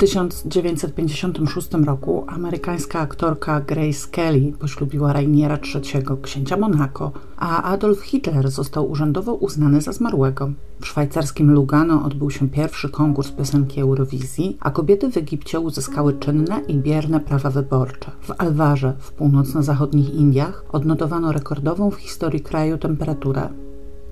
1956 roku amerykańska aktorka Grace Kelly poślubiła Rainiera III, księcia Monaco, a Adolf Hitler został urzędowo uznany za zmarłego. W szwajcarskim Lugano odbył się pierwszy konkurs piosenki Eurowizji, a kobiety w Egipcie uzyskały czynne i bierne prawa wyborcze. W Alwarze, w północno-zachodnich Indiach, odnotowano rekordową w historii kraju temperaturę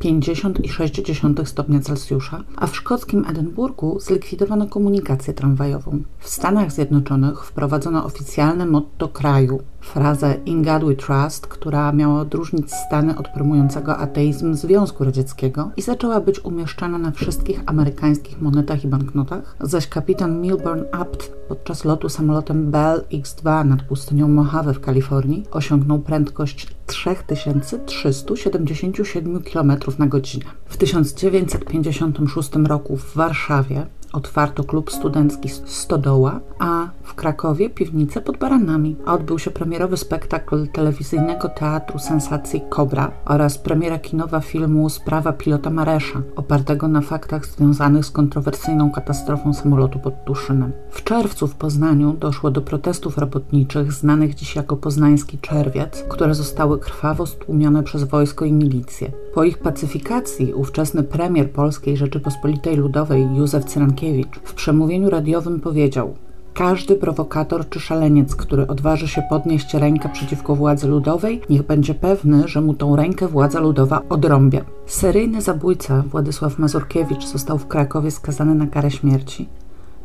50,6 stopnia Celsjusza, a w szkockim Edynburgu zlikwidowano komunikację tramwajową. W Stanach Zjednoczonych wprowadzono oficjalne motto kraju, frazę In God We Trust, która miała odróżnić Stany od promującego ateizm Związku Radzieckiego i zaczęła być umieszczana na wszystkich amerykańskich monetach i banknotach, zaś kapitan Milburn Apt podczas lotu samolotem Bell X-2 nad pustynią Mojave w Kalifornii osiągnął prędkość 3377 km na godzinę. W 1956 roku w Warszawie otwarto klub studencki Stodoła, a w Krakowie piwnicę pod baranami. Odbył się premierowy spektakl telewizyjnego teatru sensacji Kobra oraz premiera kinowa filmu Sprawa pilota Maresza, opartego na faktach związanych z kontrowersyjną katastrofą samolotu pod Tuszynem. W czerwcu w Poznaniu doszło do protestów robotniczych znanych dziś jako poznański czerwiec, które zostały krwawo stłumione przez wojsko i milicję. Po ich pacyfikacji ówczesny premier Polskiej Rzeczypospolitej Ludowej Józef Cyrankiewicz w przemówieniu radiowym powiedział każdy prowokator czy szaleniec, który odważy się podnieść rękę przeciwko władzy ludowej, niech będzie pewny, że mu tą rękę władza ludowa odrąbie. Seryjny zabójca Władysław Mazurkiewicz został w Krakowie skazany na karę śmierci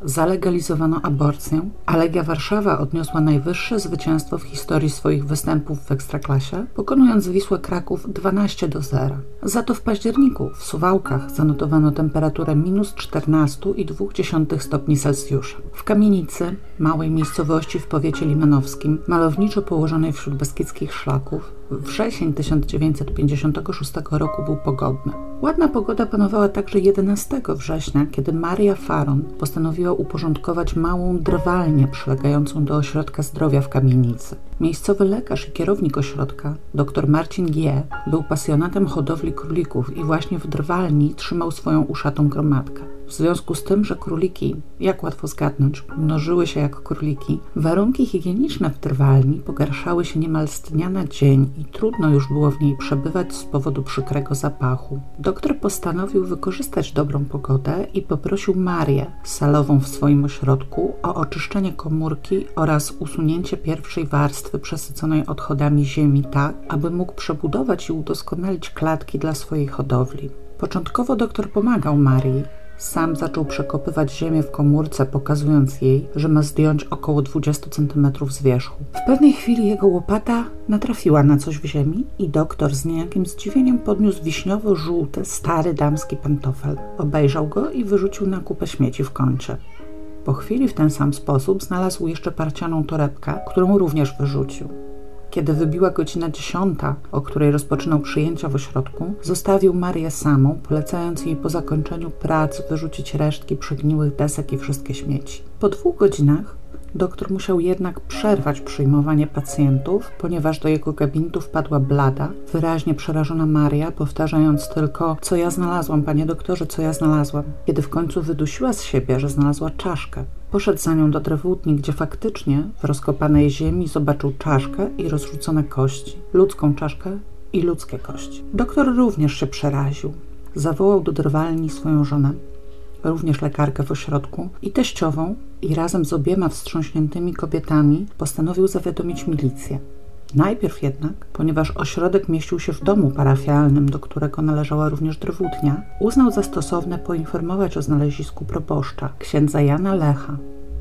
zalegalizowano aborcję, a Legia Warszawa odniosła najwyższe zwycięstwo w historii swoich występów w Ekstraklasie, pokonując Wisłę Kraków 12 do 0. Za to w październiku w Suwałkach zanotowano temperaturę minus 14,2 stopni Celsjusza. W Kamienicy, małej miejscowości w powiecie limanowskim, malowniczo położonej wśród beskidzkich szlaków, wrzesień 1956 roku był pogodny. Ładna pogoda panowała także 11 września, kiedy Maria Faron postanowiła uporządkować małą drwalnię przylegającą do ośrodka zdrowia w kamienicy. Miejscowy lekarz i kierownik ośrodka, dr Marcin G., był pasjonatem hodowli królików i właśnie w drwalni trzymał swoją uszatą gromadkę. W związku z tym, że króliki, jak łatwo zgadnąć, mnożyły się jak króliki, warunki higieniczne w trwalni pogarszały się niemal z dnia na dzień i trudno już było w niej przebywać z powodu przykrego zapachu. Doktor postanowił wykorzystać dobrą pogodę i poprosił Marię, salową w swoim ośrodku, o oczyszczenie komórki oraz usunięcie pierwszej warstwy przesyconej odchodami ziemi tak, aby mógł przebudować i udoskonalić klatki dla swojej hodowli. Początkowo doktor pomagał Marii, sam zaczął przekopywać ziemię w komórce, pokazując jej, że ma zdjąć około 20 cm z wierzchu. W pewnej chwili jego łopata natrafiła na coś w ziemi i doktor z niejakim zdziwieniem podniósł wiśniowo-żółty, stary damski pantofel. Obejrzał go i wyrzucił na kupę śmieci w kącie. Po chwili w ten sam sposób znalazł jeszcze parcianą torebkę, którą również wyrzucił. Kiedy wybiła godzina dziesiąta, o której rozpoczynał przyjęcia w ośrodku, zostawił Marię samą, polecając jej po zakończeniu prac wyrzucić resztki przegniłych desek i wszystkie śmieci. Po dwóch godzinach doktor musiał jednak przerwać przyjmowanie pacjentów, ponieważ do jego gabinetu wpadła blada, wyraźnie przerażona Maria, powtarzając tylko: Co ja znalazłam, panie doktorze, co ja znalazłam. Kiedy w końcu wydusiła z siebie, że znalazła czaszkę, Poszedł za nią do drewutni, gdzie faktycznie w rozkopanej ziemi zobaczył czaszkę i rozrzucone kości. Ludzką czaszkę i ludzkie kości. Doktor również się przeraził. Zawołał do drwalni swoją żonę, również lekarkę w ośrodku i teściową i razem z obiema wstrząśniętymi kobietami postanowił zawiadomić milicję. Najpierw jednak, ponieważ ośrodek mieścił się w domu parafialnym, do którego należała również drewutnia, uznał za stosowne poinformować o znalezisku proboszcza, księdza Jana Lecha.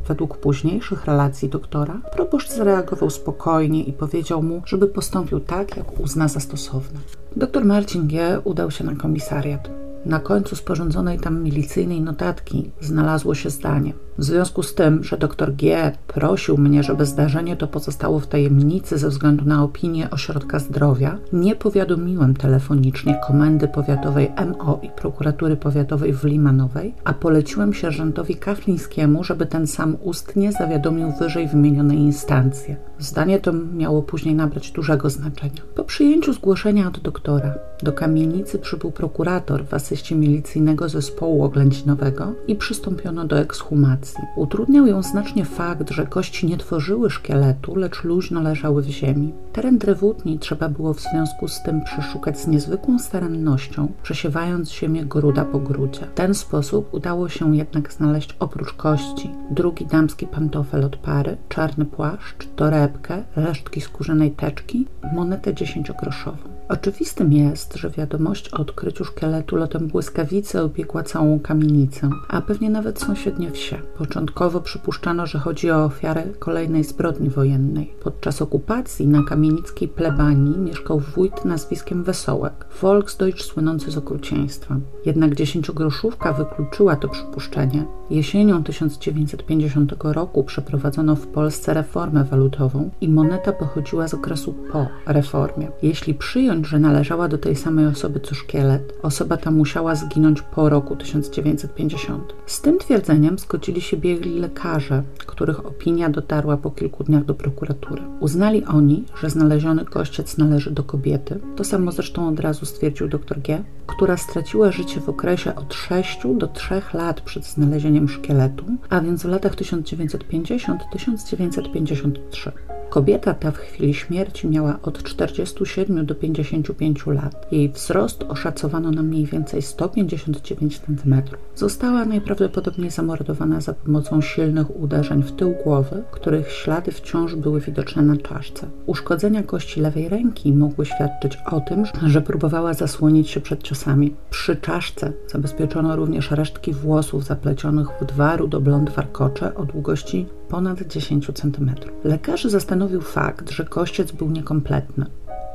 Według późniejszych relacji doktora, proboszcz zareagował spokojnie i powiedział mu, żeby postąpił tak, jak uzna za stosowne. Doktor Marcin G. udał się na komisariat. Na końcu sporządzonej tam milicyjnej notatki znalazło się zdanie. W związku z tym, że dr G. prosił mnie, żeby zdarzenie to pozostało w tajemnicy ze względu na opinię Ośrodka Zdrowia, nie powiadomiłem telefonicznie Komendy Powiatowej MO i Prokuratury Powiatowej w Limanowej, a poleciłem sierżantowi Kaflińskiemu, żeby ten sam ustnie zawiadomił wyżej wymienione instancje. Zdanie to miało później nabrać dużego znaczenia. Po przyjęciu zgłoszenia od doktora do kamienicy przybył prokurator w asyście milicyjnego zespołu oględzinowego i przystąpiono do ekshumacji. Utrudniał ją znacznie fakt, że kości nie tworzyły szkieletu, lecz luźno leżały w ziemi. Teren drewutni trzeba było w związku z tym przeszukać z niezwykłą starannością, przesiewając ziemię gruda po grudzie. W ten sposób udało się jednak znaleźć oprócz kości drugi damski pantofel od pary, czarny płaszcz, torebkę, resztki skórzanej teczki, monetę dziesięciogroszową. Oczywistym jest, że wiadomość o odkryciu szkieletu lotem błyskawicy obiegła całą kamienicę, a pewnie nawet sąsiednie wsie. Początkowo przypuszczano, że chodzi o ofiarę kolejnej zbrodni wojennej. Podczas okupacji na kamienickiej plebanii mieszkał wójt nazwiskiem Wesołek, Volksdeutsch słynący z okrucieństwa. Jednak dziesięciogroszówka wykluczyła to przypuszczenie. Jesienią 1950 roku przeprowadzono w Polsce reformę walutową i moneta pochodziła z okresu po reformie. Jeśli przyjąć że należała do tej samej osoby co szkielet, osoba ta musiała zginąć po roku 1950. Z tym twierdzeniem zgodzili się biegli lekarze, których opinia dotarła po kilku dniach do prokuratury. Uznali oni, że znaleziony kościec należy do kobiety, to samo zresztą od razu stwierdził dr G., która straciła życie w okresie od 6 do 3 lat przed znalezieniem szkieletu, a więc w latach 1950-1953. Kobieta ta w chwili śmierci miała od 47 do 55 lat. Jej wzrost oszacowano na mniej więcej 159 cm. Została najprawdopodobniej zamordowana za pomocą silnych uderzeń w tył głowy, których ślady wciąż były widoczne na czaszce. Uszkodzenia kości lewej ręki mogły świadczyć o tym, że próbowała zasłonić się przed ciosami. Przy czaszce zabezpieczono również resztki włosów zaplecionych w dwa rudoblond warkocze o długości ponad 10 cm. Lekarzy zastanowił fakt, że kościec był niekompletny.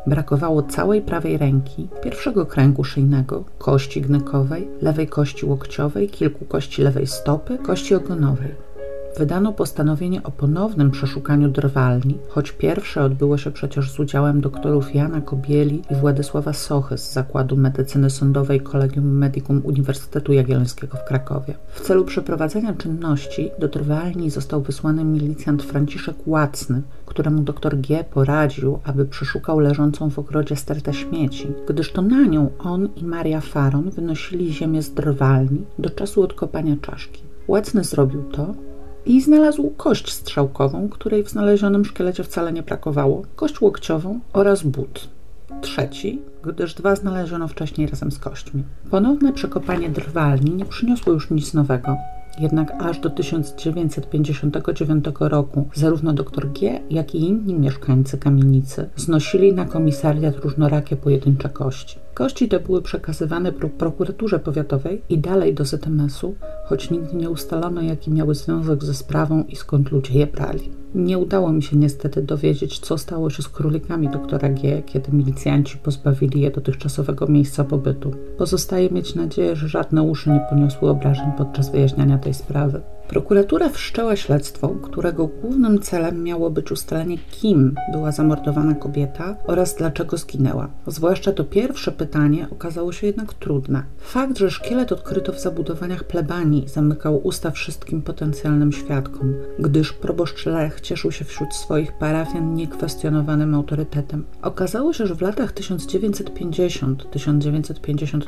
Brakowało całej prawej ręki, pierwszego kręgu szyjnego, kości gnykowej, lewej kości łokciowej, kilku kości lewej stopy, kości ogonowej wydano postanowienie o ponownym przeszukaniu drwalni, choć pierwsze odbyło się przecież z udziałem doktorów Jana Kobieli i Władysława Sochy z Zakładu Medycyny Sądowej Collegium Medicum Uniwersytetu Jagiellońskiego w Krakowie. W celu przeprowadzenia czynności do drwalni został wysłany milicjant Franciszek Łacny, któremu dr G. poradził, aby przeszukał leżącą w ogrodzie stertę śmieci, gdyż to na nią on i Maria Faron wynosili ziemię z drwalni do czasu odkopania czaszki. Łacny zrobił to, i znalazł kość strzałkową, której w znalezionym szkielecie wcale nie brakowało, kość łokciową oraz but. Trzeci, gdyż dwa znaleziono wcześniej razem z kośćmi. Ponowne przekopanie drwalni nie przyniosło już nic nowego. Jednak aż do 1959 roku zarówno dr G, jak i inni mieszkańcy kamienicy znosili na komisariat różnorakie pojedyncze kości. Kości te były przekazywane pro prokuraturze powiatowej i dalej do ZMS-u, choć nigdy nie ustalono, jaki miały związek ze sprawą i skąd ludzie je brali. Nie udało mi się niestety dowiedzieć, co stało się z królikami doktora G, kiedy milicjanci pozbawili je dotychczasowego miejsca pobytu. Pozostaje mieć nadzieję, że żadne uszy nie poniosły obrażeń podczas wyjaśniania tej sprawy. Prokuratura wszczęła śledztwo, którego głównym celem miało być ustalenie, kim była zamordowana kobieta oraz dlaczego zginęła. Zwłaszcza to pierwsze pytanie okazało się jednak trudne. Fakt, że szkielet odkryto w zabudowaniach plebanii, zamykał usta wszystkim potencjalnym świadkom, gdyż proboszcz Lech cieszył się wśród swoich parafian niekwestionowanym autorytetem. Okazało się, że w latach 1950-1953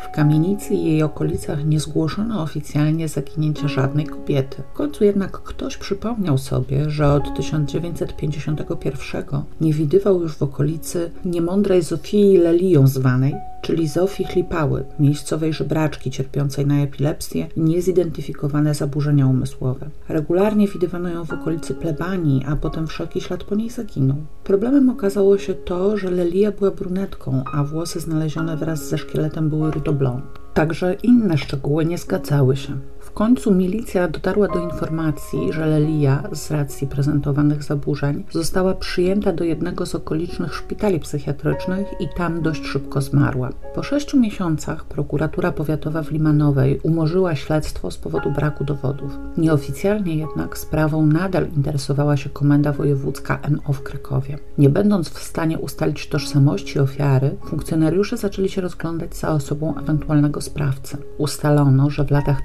w kamienicy i jej okolicach nie zgłoszono oficjalnie zaginięcia żadnej kobiety. W końcu jednak ktoś przypomniał sobie, że od 1951 nie widywał już w okolicy niemądrej Zofii Lelią zwanej, czyli Zofii Chlipały, miejscowej żebraczki cierpiącej na epilepsję i niezidentyfikowane zaburzenia umysłowe. Regularnie widywano ją w okolicy plebanii, a potem wszelki ślad po niej zaginął. Problemem okazało się to, że Lelia była brunetką, a włosy znalezione wraz ze szkieletem były rudoblond. Także inne szczegóły nie zgadzały się końcu milicja dotarła do informacji, że Lelia z racji prezentowanych zaburzeń została przyjęta do jednego z okolicznych szpitali psychiatrycznych i tam dość szybko zmarła. Po sześciu miesiącach prokuratura powiatowa w Limanowej umorzyła śledztwo z powodu braku dowodów. Nieoficjalnie jednak sprawą nadal interesowała się komenda wojewódzka MO w Krakowie. Nie będąc w stanie ustalić tożsamości ofiary, funkcjonariusze zaczęli się rozglądać za osobą ewentualnego sprawcy. Ustalono, że w latach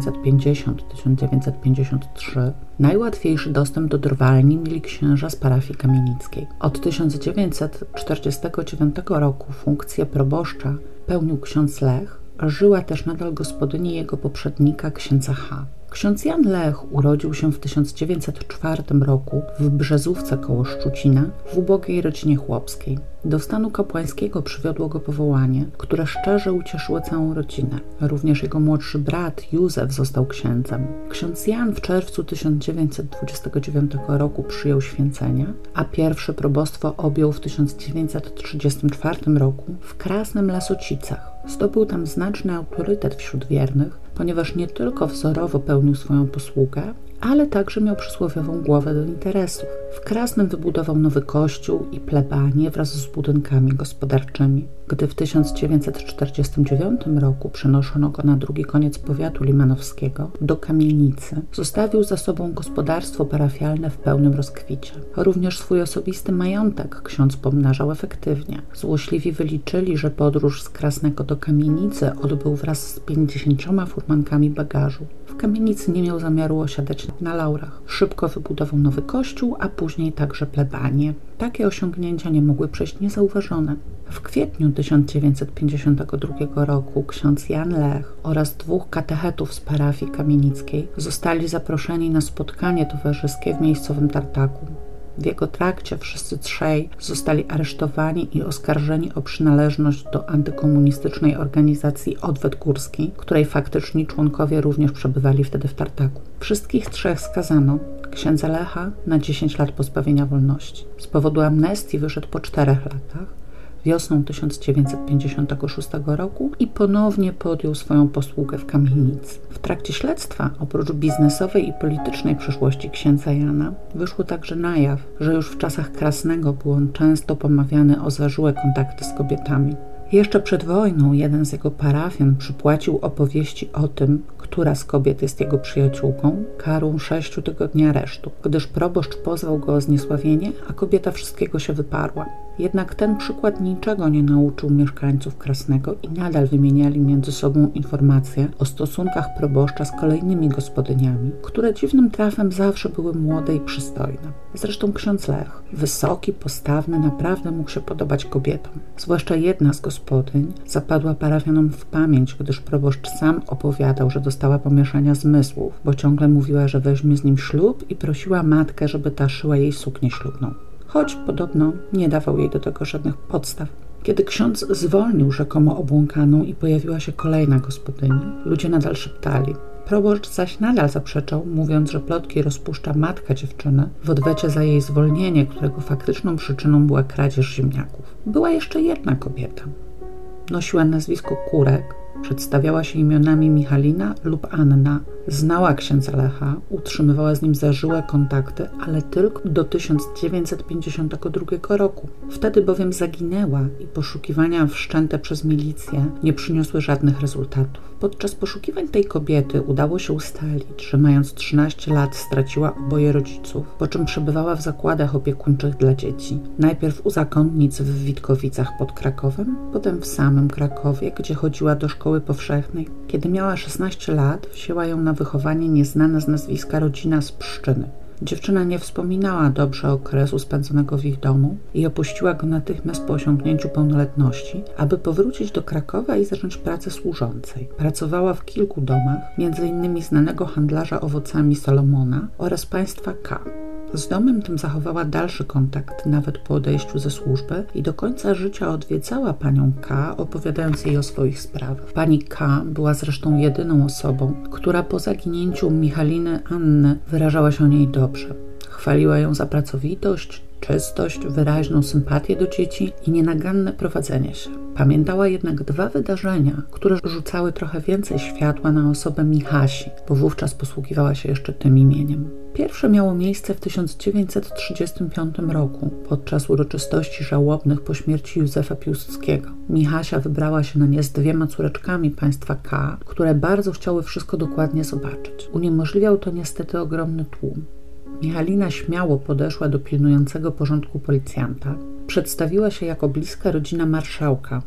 1950-1953 najłatwiejszy dostęp do drwalni mieli księża z parafii kamienickiej. Od 1949 roku funkcję proboszcza pełnił ksiądz Lech, żyła też nadal gospodyni jego poprzednika księdza H. Ksiądz Jan Lech urodził się w 1904 roku w Brzezówce koło Szczucina w ubogiej rodzinie chłopskiej. Do stanu kapłańskiego przywiodło go powołanie, które szczerze ucieszyło całą rodzinę. Również jego młodszy brat Józef został księdzem. Ksiądz Jan w czerwcu 1929 roku przyjął święcenia, a pierwsze probostwo objął w 1934 roku w Krasnym Lasocicach. Zdobył tam znaczny autorytet wśród wiernych, ponieważ nie tylko wzorowo pełnił swoją posługę, ale także miał przysłowiową głowę do interesów. W Krasnym wybudował nowy kościół i plebanie wraz z budynkami gospodarczymi. Gdy w 1949 roku przenoszono go na drugi koniec powiatu limanowskiego, do kamienicy, zostawił za sobą gospodarstwo parafialne w pełnym rozkwicie. Również swój osobisty majątek ksiądz pomnażał efektywnie. Złośliwi wyliczyli, że podróż z Krasnego do kamienicy odbył wraz z 50 furmankami bagażu. Kamienicy nie miał zamiaru osiadać na laurach. Szybko wybudował nowy kościół, a później także plebanie. Takie osiągnięcia nie mogły przejść niezauważone. W kwietniu 1952 roku ksiądz Jan Lech oraz dwóch katechetów z parafii kamienickiej zostali zaproszeni na spotkanie towarzyskie w miejscowym tartaku. W jego trakcie wszyscy trzej zostali aresztowani i oskarżeni o przynależność do antykomunistycznej organizacji Odwet Górski, której faktyczni członkowie również przebywali wtedy w Tartaku. Wszystkich trzech skazano, księdza Lecha na 10 lat pozbawienia wolności. Z powodu amnestii wyszedł po czterech latach, wiosną 1956 roku i ponownie podjął swoją posługę w kamienicy. W trakcie śledztwa, oprócz biznesowej i politycznej przeszłości księdza Jana, wyszło także na jaw, że już w czasach Krasnego był on często pomawiany o zażyłe kontakty z kobietami. Jeszcze przed wojną jeden z jego parafian przypłacił opowieści o tym, która z kobiet jest jego przyjaciółką, karą sześciu tygodni aresztu, gdyż proboszcz pozwał go o zniesławienie, a kobieta wszystkiego się wyparła. Jednak ten przykład niczego nie nauczył mieszkańców Krasnego i nadal wymieniali między sobą informacje o stosunkach proboszcza z kolejnymi gospodyniami, które dziwnym trafem zawsze były młode i przystojne. Zresztą ksiądz Lech, wysoki, postawny, naprawdę mógł się podobać kobietom. Zwłaszcza jedna z gospodyń zapadła parafianom w pamięć, gdyż proboszcz sam opowiadał, że dostała pomieszania zmysłów, bo ciągle mówiła, że weźmie z nim ślub i prosiła matkę, żeby ta szyła jej suknię ślubną choć podobno nie dawał jej do tego żadnych podstaw. Kiedy ksiądz zwolnił rzekomo obłąkaną i pojawiła się kolejna gospodyni, ludzie nadal szeptali. Proboszcz zaś nadal zaprzeczał, mówiąc, że plotki rozpuszcza matka dziewczyny w odwecie za jej zwolnienie, którego faktyczną przyczyną była kradzież ziemniaków. Była jeszcze jedna kobieta. Nosiła nazwisko Kurek, Przedstawiała się imionami Michalina lub Anna. Znała księdza Lecha, utrzymywała z nim zażyłe kontakty, ale tylko do 1952 roku. Wtedy bowiem zaginęła i poszukiwania wszczęte przez milicję nie przyniosły żadnych rezultatów. Podczas poszukiwań tej kobiety udało się ustalić, że mając 13 lat straciła oboje rodziców, po czym przebywała w zakładach opiekuńczych dla dzieci. Najpierw u zakonnic w Witkowicach pod Krakowem, potem w samym Krakowie, gdzie chodziła do szkoły powszechnej. Kiedy miała 16 lat, wzięła ją na wychowanie nieznana z nazwiska rodzina z Pszczyny. Dziewczyna nie wspominała dobrze okresu spędzonego w ich domu i opuściła go natychmiast po osiągnięciu pełnoletności, aby powrócić do Krakowa i zacząć pracę służącej. Pracowała w kilku domach, m.in. znanego handlarza owocami Salomona oraz państwa K. Z domem tym zachowała dalszy kontakt nawet po odejściu ze służby i do końca życia odwiedzała panią K, opowiadając jej o swoich sprawach. Pani K była zresztą jedyną osobą, która po zaginięciu Michaliny Anny wyrażała się o niej dobrze. Chwaliła ją za pracowitość, czystość, wyraźną sympatię do dzieci i nienaganne prowadzenie się. Pamiętała jednak dwa wydarzenia, które rzucały trochę więcej światła na osobę Michasi, bo wówczas posługiwała się jeszcze tym imieniem. Pierwsze miało miejsce w 1935 roku, podczas uroczystości żałobnych po śmierci Józefa Piłsudskiego. Michasia wybrała się na nie z dwiema córeczkami państwa K, które bardzo chciały wszystko dokładnie zobaczyć. Uniemożliwiał to niestety ogromny tłum. Michalina śmiało podeszła do pilnującego porządku policjanta. Przedstawiła się jako bliska rodzina marszałka.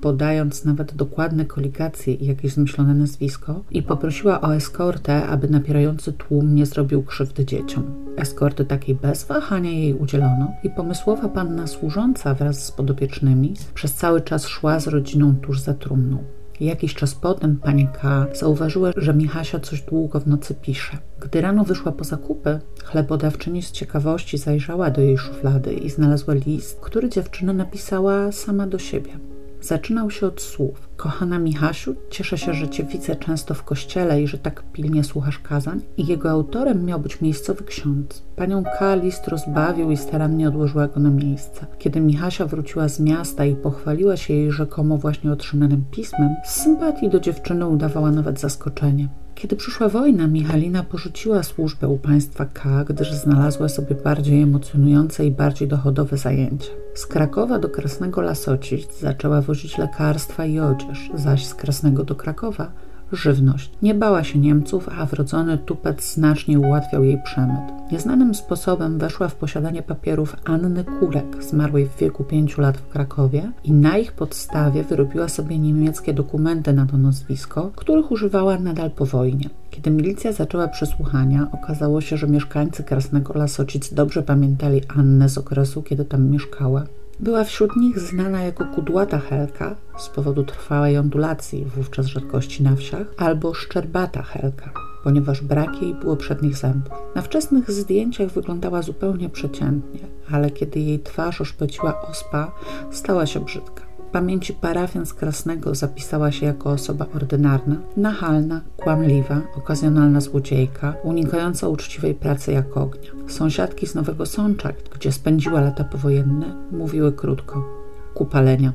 podając nawet dokładne koligacje i jakieś zmyślone nazwisko, i poprosiła o eskortę, aby napierający tłum nie zrobił krzywdy dzieciom. Eskorty takiej bez wahania jej udzielono i pomysłowa panna służąca wraz z podopiecznymi przez cały czas szła z rodziną tuż za trumną. Jakiś czas potem pani K. zauważyła, że Michasia coś długo w nocy pisze. Gdy rano wyszła po zakupy, chlebodawczyni z ciekawości zajrzała do jej szuflady i znalazła list, który dziewczyna napisała sama do siebie. Zaczynał się od słów. Kochana Michasiu, cieszę się, że Cię widzę często w kościele i że tak pilnie słuchasz kazań. I jego autorem miał być miejscowy ksiądz. Panią K. list rozbawił i starannie odłożyła go na miejsce. Kiedy Michasia wróciła z miasta i pochwaliła się jej rzekomo właśnie otrzymanym pismem, z sympatii do dziewczyny udawała nawet zaskoczenie. Kiedy przyszła wojna, Michalina porzuciła służbę u państwa K., gdyż znalazła sobie bardziej emocjonujące i bardziej dochodowe zajęcia. Z Krakowa do Krasnego Lasocic zaczęła wozić lekarstwa i odzież, zaś z Krasnego do Krakowa żywność. Nie bała się Niemców, a wrodzony tupet znacznie ułatwiał jej przemyt. Nieznanym sposobem weszła w posiadanie papierów Anny Kurek, zmarłej w wieku pięciu lat w Krakowie i na ich podstawie wyrobiła sobie niemieckie dokumenty na to nazwisko, których używała nadal po wojnie. Kiedy milicja zaczęła przesłuchania, okazało się, że mieszkańcy Krasnego Lasocic dobrze pamiętali Annę z okresu, kiedy tam mieszkała. Była wśród nich znana jako kudłata helka z powodu trwałej ondulacji, wówczas rzadkości na wsiach, albo szczerbata helka, ponieważ brak jej było przednich zębów. Na wczesnych zdjęciach wyglądała zupełnie przeciętnie, ale kiedy jej twarz oszpeciła ospa, stała się brzydka pamięci parafian z Krasnego zapisała się jako osoba ordynarna, nachalna, kłamliwa, okazjonalna złodziejka, unikająca uczciwej pracy jak ognia. Sąsiadki z Nowego Sącza, gdzie spędziła lata powojenne, mówiły krótko – kupalenia.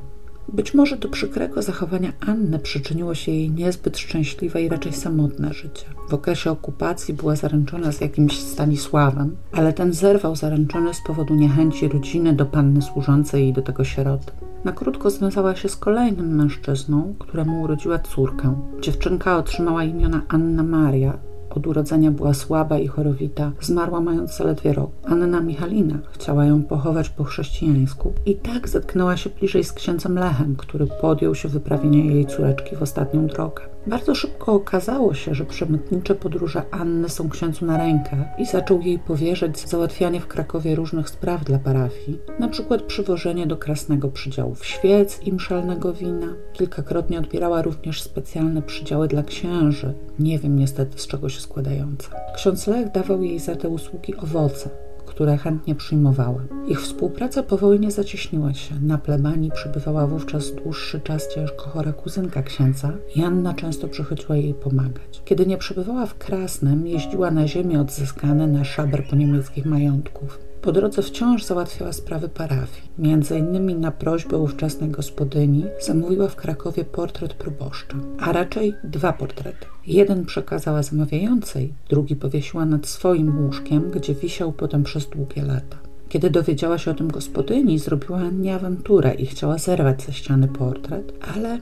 Być może do przykrego zachowania Anny przyczyniło się jej niezbyt szczęśliwe i raczej samotne życie. W okresie okupacji była zaręczona z jakimś Stanisławem, ale ten zerwał zaręczony z powodu niechęci rodziny do panny służącej i do tego sieroty. Na krótko związała się z kolejnym mężczyzną, któremu urodziła córkę. Dziewczynka otrzymała imiona Anna Maria, od urodzenia była słaba i chorowita, zmarła mając zaledwie rok. Anna Michalina chciała ją pochować po chrześcijańsku i tak zetknęła się bliżej z księdzem Lechem, który podjął się wyprawienia jej córeczki w ostatnią drogę. Bardzo szybko okazało się, że przemytnicze podróże Anny są księdzu na rękę i zaczął jej powierzać załatwianie w Krakowie różnych spraw dla parafii, na przykład przywożenie do Krasnego przydziałów świec i mszalnego wina. Kilkakrotnie odbierała również specjalne przydziały dla księży, nie wiem niestety z czego się składające. Ksiądz Lech dawał jej za te usługi owoce, które chętnie przyjmowała. Ich współpraca po wojnie zacieśniła się. Na plebanii przybywała wówczas dłuższy czas ciężko chora kuzynka księdza i Anna często przychodziła jej pomagać. Kiedy nie przebywała w Krasnym, jeździła na ziemię odzyskane na szaber po niemieckich majątków. Po drodze wciąż załatwiała sprawy parafii. Między innymi na prośbę ówczesnej gospodyni zamówiła w Krakowie portret proboszcza, a raczej dwa portrety. Jeden przekazała zamawiającej, drugi powiesiła nad swoim łóżkiem, gdzie wisiał potem przez długie lata. Kiedy dowiedziała się o tym gospodyni, zrobiła Annie awanturę i chciała zerwać ze ściany portret, ale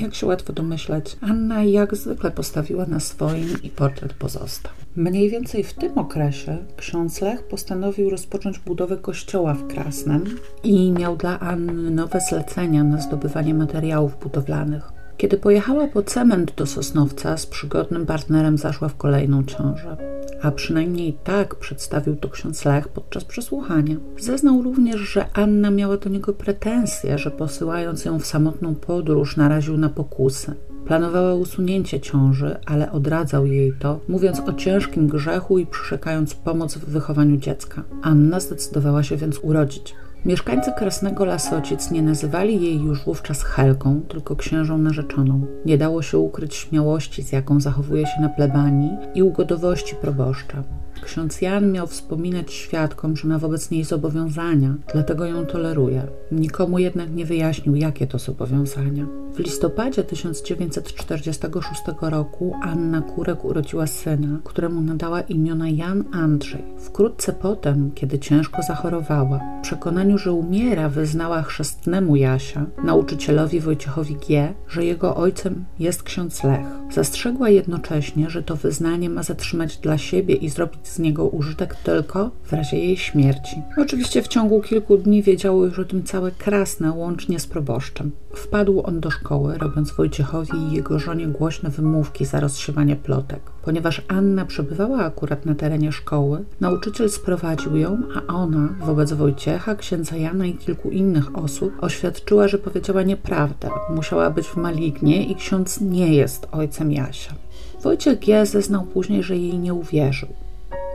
jak się łatwo domyśleć, Anna jak zwykle postawiła na swoim i portret pozostał. Mniej więcej w tym okresie ksiądz Lech postanowił rozpocząć budowę kościoła w Krasnem i miał dla Anny nowe zlecenia na zdobywanie materiałów budowlanych. Kiedy pojechała po cement do Sosnowca, z przygodnym partnerem zaszła w kolejną ciążę. A przynajmniej tak przedstawił to ksiądz Lech podczas przesłuchania. Zeznał również, że Anna miała do niego pretensje, że posyłając ją w samotną podróż naraził na pokusy. Planowała usunięcie ciąży, ale odradzał jej to, mówiąc o ciężkim grzechu i przyrzekając pomoc w wychowaniu dziecka. Anna zdecydowała się więc urodzić. Mieszkańcy Krasnego Lasocic nie nazywali jej już wówczas Helką, tylko księżą narzeczoną. Nie dało się ukryć śmiałości, z jaką zachowuje się na plebanii i ugodowości proboszcza. Ksiądz Jan miał wspominać świadkom, że ma wobec niej zobowiązania, dlatego ją toleruje. Nikomu jednak nie wyjaśnił, jakie to zobowiązania. W listopadzie 1946 roku Anna Kurek urodziła syna, któremu nadała imiona Jan Andrzej. Wkrótce potem, kiedy ciężko zachorowała, w przekonaniu, że umiera, wyznała chrzestnemu Jasia, nauczycielowi Wojciechowi G., że jego ojcem jest ksiądz Lech. Zastrzegła jednocześnie, że to wyznanie ma zatrzymać dla siebie i zrobić z niego użytek tylko w razie jej śmierci. Oczywiście w ciągu kilku dni wiedziało już o tym całe Krasne, łącznie z proboszczem. Wpadł on do szkoły, robiąc Wojciechowi i jego żonie głośne wymówki za rozsiewanie plotek. Ponieważ Anna przebywała akurat na terenie szkoły, nauczyciel sprowadził ją, a ona wobec Wojciecha, księdza Jana i kilku innych osób oświadczyła, że powiedziała nieprawdę. Musiała być w malignie i ksiądz nie jest ojcem Jasia. Wojciech G. zeznał później, że jej nie uwierzył.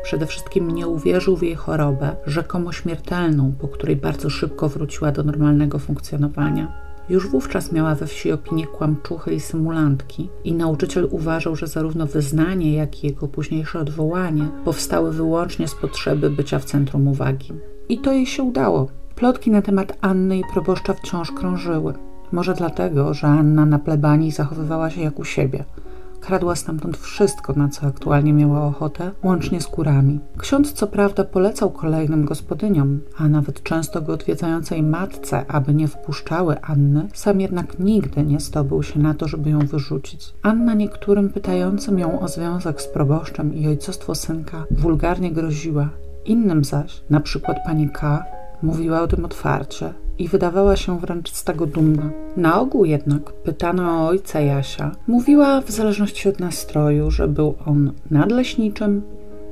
Przede wszystkim nie uwierzył w jej chorobę, rzekomo śmiertelną, po której bardzo szybko wróciła do normalnego funkcjonowania. Już wówczas miała we wsi opinię kłamczuchy i symulantki i nauczyciel uważał, że zarówno wyznanie, jak i jego późniejsze odwołanie powstały wyłącznie z potrzeby bycia w centrum uwagi. I to jej się udało. Plotki na temat Anny i proboszcza wciąż krążyły. Może dlatego, że Anna na plebanii zachowywała się jak u siebie – Kradła stamtąd wszystko, na co aktualnie miała ochotę, łącznie z kurami. Ksiądz co prawda polecał kolejnym gospodyniom, a nawet często go odwiedzającej matce, aby nie wpuszczały Anny, sam jednak nigdy nie zdobył się na to, żeby ją wyrzucić. Anna niektórym pytającym ją o związek z proboszczem i ojcostwo synka wulgarnie groziła. Innym zaś, na przykład pani K., mówiła o tym otwarcie, i wydawała się wręcz z tego dumna. Na ogół jednak pytano o ojca Jasia. Mówiła w zależności od nastroju, że był on nadleśniczym,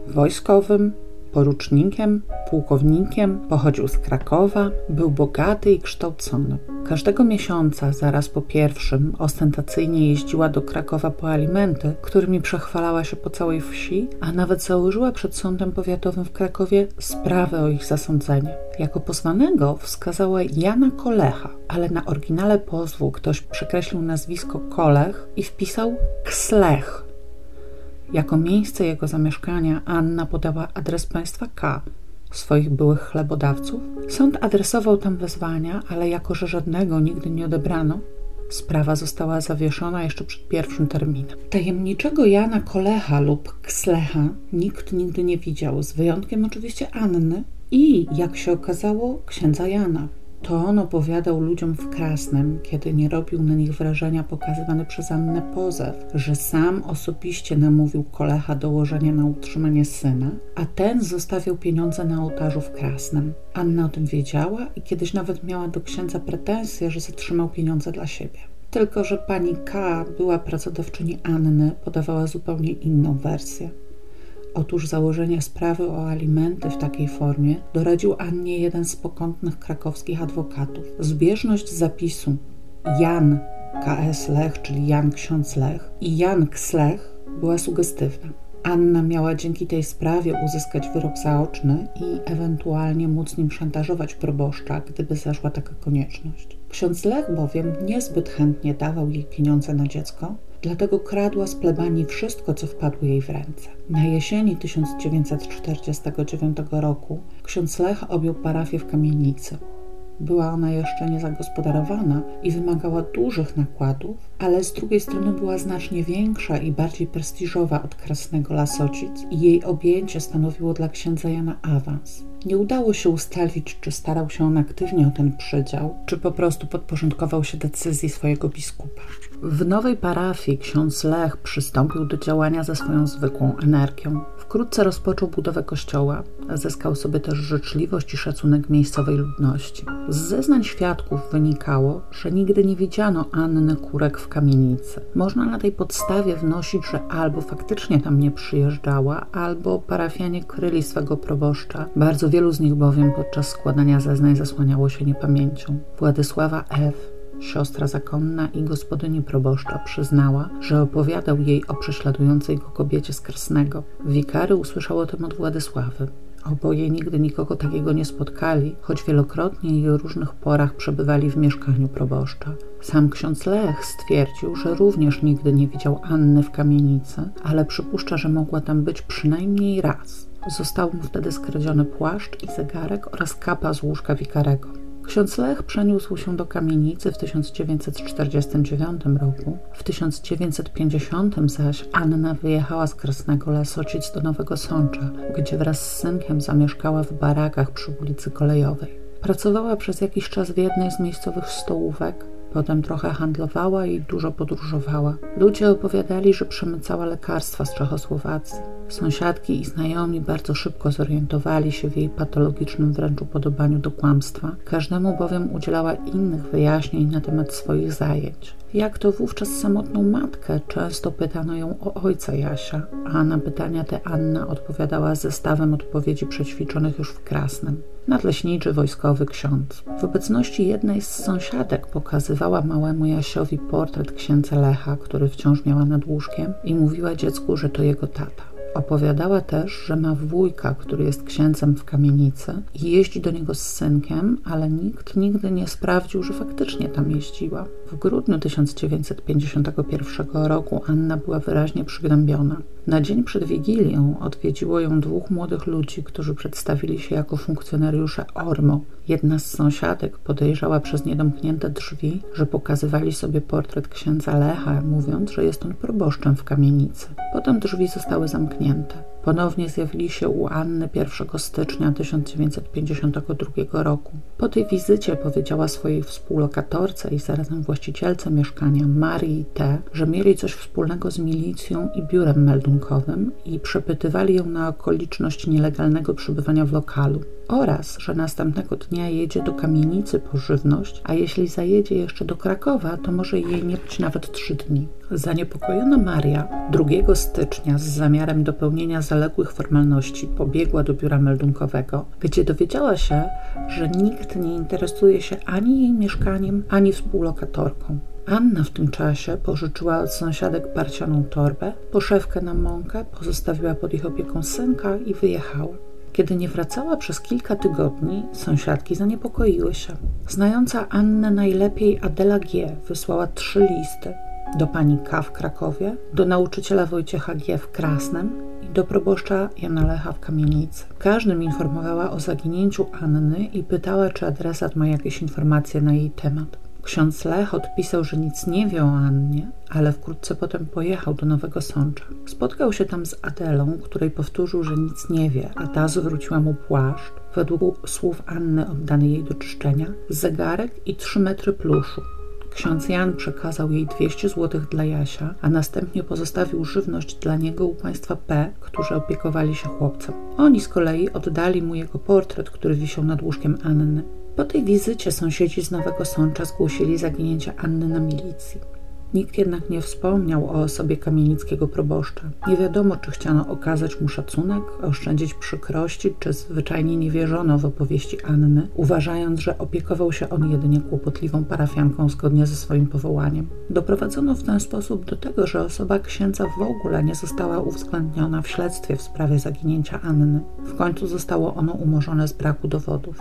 wojskowym, porucznikiem, pułkownikiem, pochodził z Krakowa, był bogaty i kształcony. Każdego miesiąca, zaraz po pierwszym, ostentacyjnie jeździła do Krakowa po alimenty, którymi przechwalała się po całej wsi, a nawet założyła przed sądem powiatowym w Krakowie sprawę o ich zasądzenie. Jako pozwanego wskazała Jana Kolecha, ale na oryginale pozwu ktoś przekreślił nazwisko Kolech i wpisał Kslech jako miejsce jego zamieszkania Anna podała adres państwa K, swoich byłych chlebodawców. Sąd adresował tam wezwania, ale jako że żadnego nigdy nie odebrano, sprawa została zawieszona jeszcze przed pierwszym terminem. Tajemniczego Jana Kolecha lub Kslecha nikt nigdy nie widział, z wyjątkiem oczywiście Anny i, jak się okazało, księdza Jana. To on opowiadał ludziom w Krasnem, kiedy nie robił na nich wrażenia pokazywany przez Annę pozew, że sam osobiście namówił Kolecha do łożenia na utrzymanie syna, a ten zostawiał pieniądze na ołtarzu w Krasnem. Anna o tym wiedziała i kiedyś nawet miała do księdza pretensje, że zatrzymał pieniądze dla siebie. Tylko, że pani K. była pracodawczyni Anny, podawała zupełnie inną wersję. Otóż założenia sprawy o alimenty w takiej formie doradził Annie jeden z pokątnych krakowskich adwokatów. Zbieżność zapisu Jan K.S. Lech, czyli Jan Ksiądz Lech i Jan Kslech była sugestywna. Anna miała dzięki tej sprawie uzyskać wyrok zaoczny i ewentualnie móc nim szantażować proboszcza, gdyby zaszła taka konieczność. Ksiądz Lech bowiem niezbyt chętnie dawał jej pieniądze na dziecko, dlatego kradła z plebanii wszystko, co wpadło jej w ręce. Na jesieni 1949 roku ksiądz Lech objął parafię w kamienicy. Była ona jeszcze niezagospodarowana i wymagała dużych nakładów, ale z drugiej strony była znacznie większa i bardziej prestiżowa od Krasnego Lasocic i jej objęcie stanowiło dla księdza Jana awans. Nie udało się ustalić, czy starał się on aktywnie o ten przydział, czy po prostu podporządkował się decyzji swojego biskupa. W nowej parafii ksiądz Lech przystąpił do działania ze swoją zwykłą energią. Wkrótce rozpoczął budowę kościoła, zyskał sobie też życzliwość i szacunek miejscowej ludności. Z zeznań świadków wynikało, że nigdy nie widziano Anny Kurek w kamienicy. Można na tej podstawie wnosić, że albo faktycznie tam nie przyjeżdżała, albo parafianie kryli swego proboszcza. Bardzo wielu z nich bowiem podczas składania zeznań zasłaniało się niepamięcią. Władysława F Siostra zakonna i gospodyni proboszcza przyznała, że opowiadał jej o prześladującej go kobiecie z Krsnego. Wikary usłyszał o tym od Władysławy. Oboje nigdy nikogo takiego nie spotkali, choć wielokrotnie i o różnych porach przebywali w mieszkaniu proboszcza. Sam ksiądz Lech stwierdził, że również nigdy nie widział Anny w kamienicy, ale przypuszcza, że mogła tam być przynajmniej raz. Został mu wtedy skradziony płaszcz i zegarek oraz kapa z łóżka wikarego. Ksiądz Lech przeniósł się do kamienicy w 1949 roku. W 1950 zaś Anna wyjechała z Krasnego Lasocic do Nowego Sącza, gdzie wraz z synkiem zamieszkała w barakach przy ulicy Kolejowej. Pracowała przez jakiś czas w jednej z miejscowych stołówek, Potem trochę handlowała i dużo podróżowała. Ludzie opowiadali, że przemycała lekarstwa z Czechosłowacji. Sąsiadki i znajomi bardzo szybko zorientowali się w jej patologicznym wręcz upodobaniu do kłamstwa. Każdemu bowiem udzielała innych wyjaśnień na temat swoich zajęć. Jak to wówczas samotną matkę często pytano ją o ojca Jasia, a na pytania te Anna odpowiadała zestawem odpowiedzi przećwiczonych już w Krasnem nadleśniczy wojskowy ksiądz. W obecności jednej z sąsiadek pokazywała małemu Jasiowi portret księdza Lecha, który wciąż miała nad łóżkiem i mówiła dziecku, że to jego tata. Opowiadała też, że ma wujka, który jest księdzem w kamienicy i jeździ do niego z synkiem, ale nikt nigdy nie sprawdził, że faktycznie tam jeździła. W grudniu 1951 roku Anna była wyraźnie przygnębiona. Na dzień przed Wigilią odwiedziło ją dwóch młodych ludzi, którzy przedstawili się jako funkcjonariusze ORMO. Jedna z sąsiadek podejrzała przez niedomknięte drzwi, że pokazywali sobie portret księdza Lecha, mówiąc, że jest on proboszczem w kamienicy. Potem drzwi zostały zamknięte. pamięta. Ponownie zjawili się u Anny 1 stycznia 1952 roku. Po tej wizycie powiedziała swojej współlokatorce i zarazem właścicielce mieszkania Marii T., że mieli coś wspólnego z milicją i biurem meldunkowym i przepytywali ją na okoliczność nielegalnego przebywania w lokalu oraz, że następnego dnia jedzie do kamienicy po żywność, a jeśli zajedzie jeszcze do Krakowa, to może jej nie być nawet trzy dni. Zaniepokojona Maria 2 stycznia z zamiarem dopełnienia zaległych formalności pobiegła do biura meldunkowego, gdzie dowiedziała się, że nikt nie interesuje się ani jej mieszkaniem, ani współlokatorką. Anna w tym czasie pożyczyła od sąsiadek parcianą torbę, poszewkę na mąkę, pozostawiła pod ich opieką synka i wyjechała. Kiedy nie wracała przez kilka tygodni, sąsiadki zaniepokoiły się. Znająca Annę najlepiej Adela G. wysłała trzy listy do pani K. w Krakowie, do nauczyciela Wojciecha G. w Krasnem do proboszcza Jana Lecha w Kamienicy. Każdym informowała o zaginięciu Anny i pytała, czy adresat ma jakieś informacje na jej temat. Ksiądz Lech odpisał, że nic nie wie o Annie, ale wkrótce potem pojechał do Nowego Sącza. Spotkał się tam z Adelą, której powtórzył, że nic nie wie, a ta zwróciła mu płaszcz, według słów Anny oddany jej do czyszczenia, zegarek i trzy metry pluszu. Ksiądz Jan przekazał jej 200 zł dla Jasia, a następnie pozostawił żywność dla niego u państwa P, którzy opiekowali się chłopcem. Oni z kolei oddali mu jego portret, który wisiał nad łóżkiem Anny. Po tej wizycie sąsiedzi z Nowego Sącza zgłosili zaginięcie Anny na milicji. Nikt jednak nie wspomniał o osobie kamienickiego proboszcza. Nie wiadomo, czy chciano okazać mu szacunek, oszczędzić przykrości, czy zwyczajnie nie wierzono w opowieści Anny, uważając, że opiekował się on jedynie kłopotliwą parafianką zgodnie ze swoim powołaniem. Doprowadzono w ten sposób do tego, że osoba księdza w ogóle nie została uwzględniona w śledztwie w sprawie zaginięcia Anny. W końcu zostało ono umorzone z braku dowodów.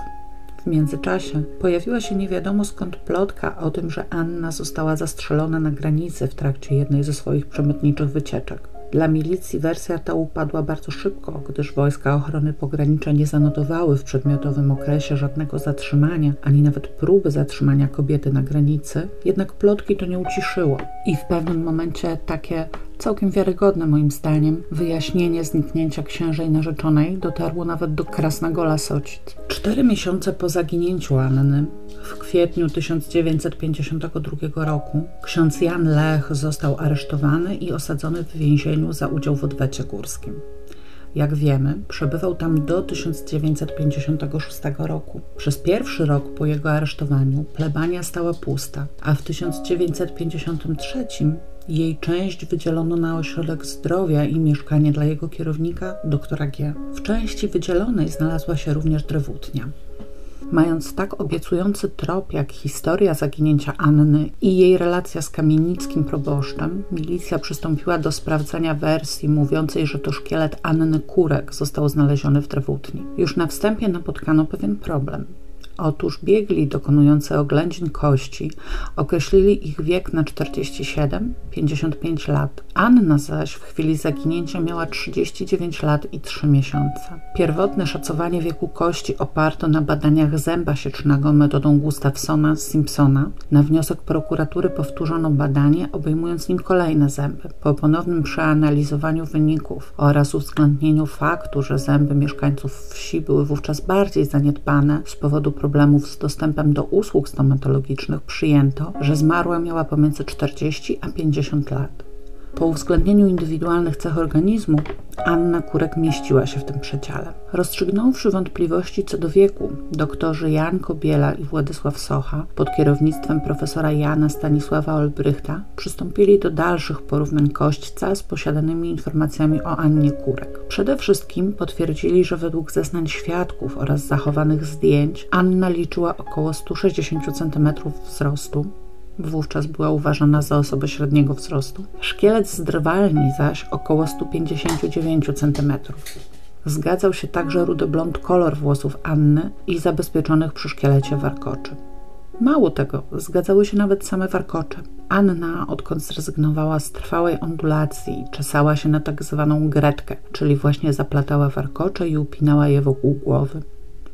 W międzyczasie pojawiła się nie wiadomo skąd plotka o tym, że Anna została zastrzelona na granicy w trakcie jednej ze swoich przemytniczych wycieczek. Dla milicji wersja ta upadła bardzo szybko, gdyż wojska ochrony pogranicza nie zanotowały w przedmiotowym okresie żadnego zatrzymania, ani nawet próby zatrzymania kobiety na granicy, jednak plotki to nie uciszyło i w pewnym momencie takie całkiem wiarygodne moim zdaniem wyjaśnienie zniknięcia księżej narzeczonej dotarło nawet do Krasnego Lasocic. Cztery miesiące po zaginięciu Anny, w kwietniu 1952 roku, ksiądz Jan Lech został aresztowany i osadzony w więzieniu za udział w odwecie górskim. Jak wiemy, przebywał tam do 1956 roku. Przez pierwszy rok po jego aresztowaniu plebania stała pusta, a w 1953 jej część wydzielono na ośrodek zdrowia i mieszkanie dla jego kierownika, doktora G. W części wydzielonej znalazła się również drewutnia. Mając tak obiecujący trop jak historia zaginięcia Anny i jej relacja z kamienickim proboszczem, milicja przystąpiła do sprawdzania wersji mówiącej, że to szkielet Anny Kurek został znaleziony w drewutni. Już na wstępie napotkano pewien problem. Otóż biegli dokonujący oględzin kości określili ich wiek na 47-55 lat. Anna zaś w chwili zaginięcia miała 39 lat i 3 miesiące. Pierwotne szacowanie wieku kości oparto na badaniach zęba siecznego metodą Gustafsona-Simpsona. Na wniosek prokuratury powtórzono badanie, obejmując nim kolejne zęby. Po ponownym przeanalizowaniu wyników oraz uwzględnieniu faktu, że zęby mieszkańców wsi były wówczas bardziej zaniedbane z powodu problemów z dostępem do usług stomatologicznych przyjęto, że zmarła miała pomiędzy 40 a 50 lat. Po uwzględnieniu indywidualnych cech organizmu Anna Kurek mieściła się w tym przedziale. Rozstrzygnąwszy wątpliwości co do wieku, doktorzy Jan Kobiela i Władysław Socha pod kierownictwem profesora Jana Stanisława Olbrychta przystąpili do dalszych porównań kośćca z posiadanymi informacjami o Annie Kurek. Przede wszystkim potwierdzili, że według zeznań świadków oraz zachowanych zdjęć Anna liczyła około 160 cm wzrostu, Wówczas była uważana za osobę średniego wzrostu. Szkielet z drwalni zaś około 159 cm. Zgadzał się także rudoblond kolor włosów Anny i zabezpieczonych przy szkielecie warkoczy. Mało tego, zgadzały się nawet same warkocze. Anna, odkąd zrezygnowała z trwałej ondulacji, czesała się na tak zwaną gretkę, czyli właśnie zaplatała warkocze i upinała je wokół głowy.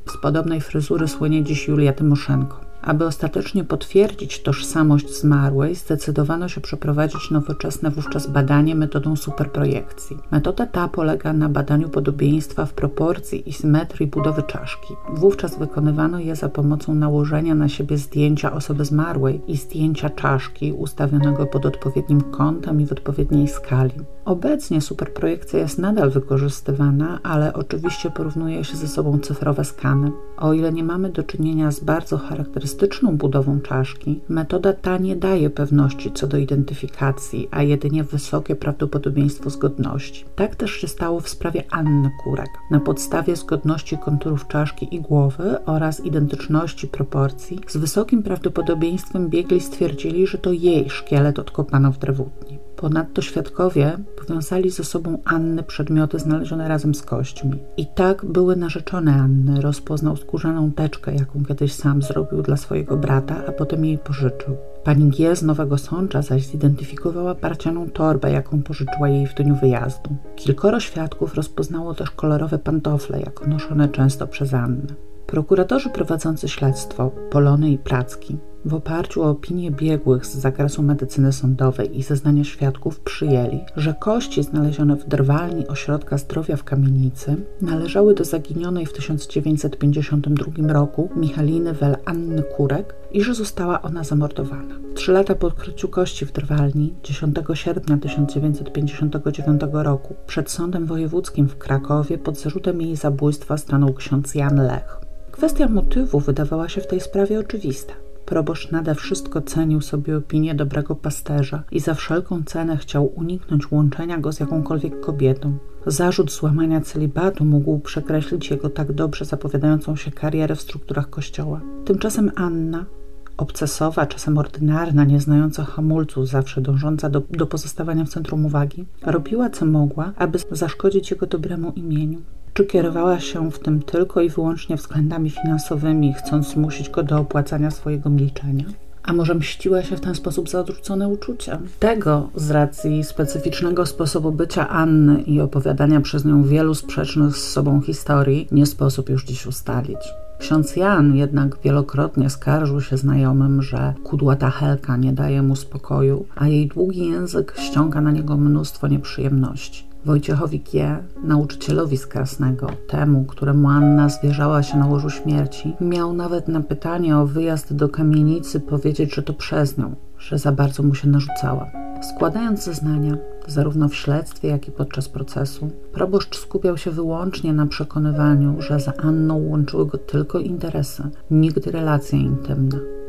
Z podobnej fryzury słynie dziś Julia Tymoszenko. Aby ostatecznie potwierdzić tożsamość zmarłej, zdecydowano się przeprowadzić nowoczesne wówczas badanie metodą superprojekcji. Metoda ta polega na badaniu podobieństwa w proporcji i symetrii budowy czaszki. Wówczas wykonywano je za pomocą nałożenia na siebie zdjęcia osoby zmarłej i zdjęcia czaszki ustawionego pod odpowiednim kątem i w odpowiedniej skali. Obecnie superprojekcja jest nadal wykorzystywana, ale oczywiście porównuje się ze sobą cyfrowe skany. O ile nie mamy do czynienia z bardzo charakterystyczną budową czaszki, metoda ta nie daje pewności co do identyfikacji, a jedynie wysokie prawdopodobieństwo zgodności. Tak też się stało w sprawie Anny Kurek. Na podstawie zgodności konturów czaszki i głowy oraz identyczności proporcji, z wysokim prawdopodobieństwem biegli stwierdzili, że to jej szkielet odkopano w drewutni. Ponadto świadkowie powiązali ze sobą Anny przedmioty znalezione razem z kośćmi. I tak były narzeczone Anny. Rozpoznał skórzaną teczkę, jaką kiedyś sam zrobił dla swojego brata, a potem jej pożyczył. Pani G. z Nowego Sącza zaś zidentyfikowała parcianą torbę, jaką pożyczyła jej w dniu wyjazdu. Kilkoro świadków rozpoznało też kolorowe pantofle, jako noszone często przez Annę. Prokuratorzy prowadzący śledztwo, Polony i Pracki, w oparciu o opinie biegłych z zakresu medycyny sądowej i zeznania świadków przyjęli, że kości znalezione w drwalni Ośrodka Zdrowia w Kamienicy należały do zaginionej w 1952 roku Michaliny Wel Anny Kurek i że została ona zamordowana. Trzy lata po odkryciu kości w drwalni, 10 sierpnia 1959 roku, przed Sądem Wojewódzkim w Krakowie pod zarzutem jej zabójstwa stanął ksiądz Jan Lech. Kwestia motywu wydawała się w tej sprawie oczywista. Proboszcz nade wszystko cenił sobie opinię dobrego pasterza i za wszelką cenę chciał uniknąć łączenia go z jakąkolwiek kobietą. Zarzut złamania celibatu mógł przekreślić jego tak dobrze zapowiadającą się karierę w strukturach kościoła. Tymczasem Anna, obcesowa, czasem ordynarna, nieznająca hamulców, zawsze dążąca do, do pozostawania w centrum uwagi, robiła co mogła, aby zaszkodzić jego dobremu imieniu. Czy kierowała się w tym tylko i wyłącznie względami finansowymi, chcąc zmusić go do opłacania swojego milczenia? A może mściła się w ten sposób za odrzucone uczucia? Tego z racji specyficznego sposobu bycia Anny i opowiadania przez nią wielu sprzecznych z sobą historii nie sposób już dziś ustalić. Ksiądz Jan jednak wielokrotnie skarżył się znajomym, że kudłata Helka nie daje mu spokoju, a jej długi język ściąga na niego mnóstwo nieprzyjemności. Wojciechowi G., nauczycielowi z Krasnego, temu, któremu Anna zwierzała się na łożu śmierci, miał nawet na pytanie o wyjazd do kamienicy powiedzieć, że to przez nią, że za bardzo mu się narzucała. Składając zeznania, zarówno w śledztwie, jak i podczas procesu, proboszcz skupiał się wyłącznie na przekonywaniu, że za Anną łączyły go tylko interesy, nigdy relacje intymne.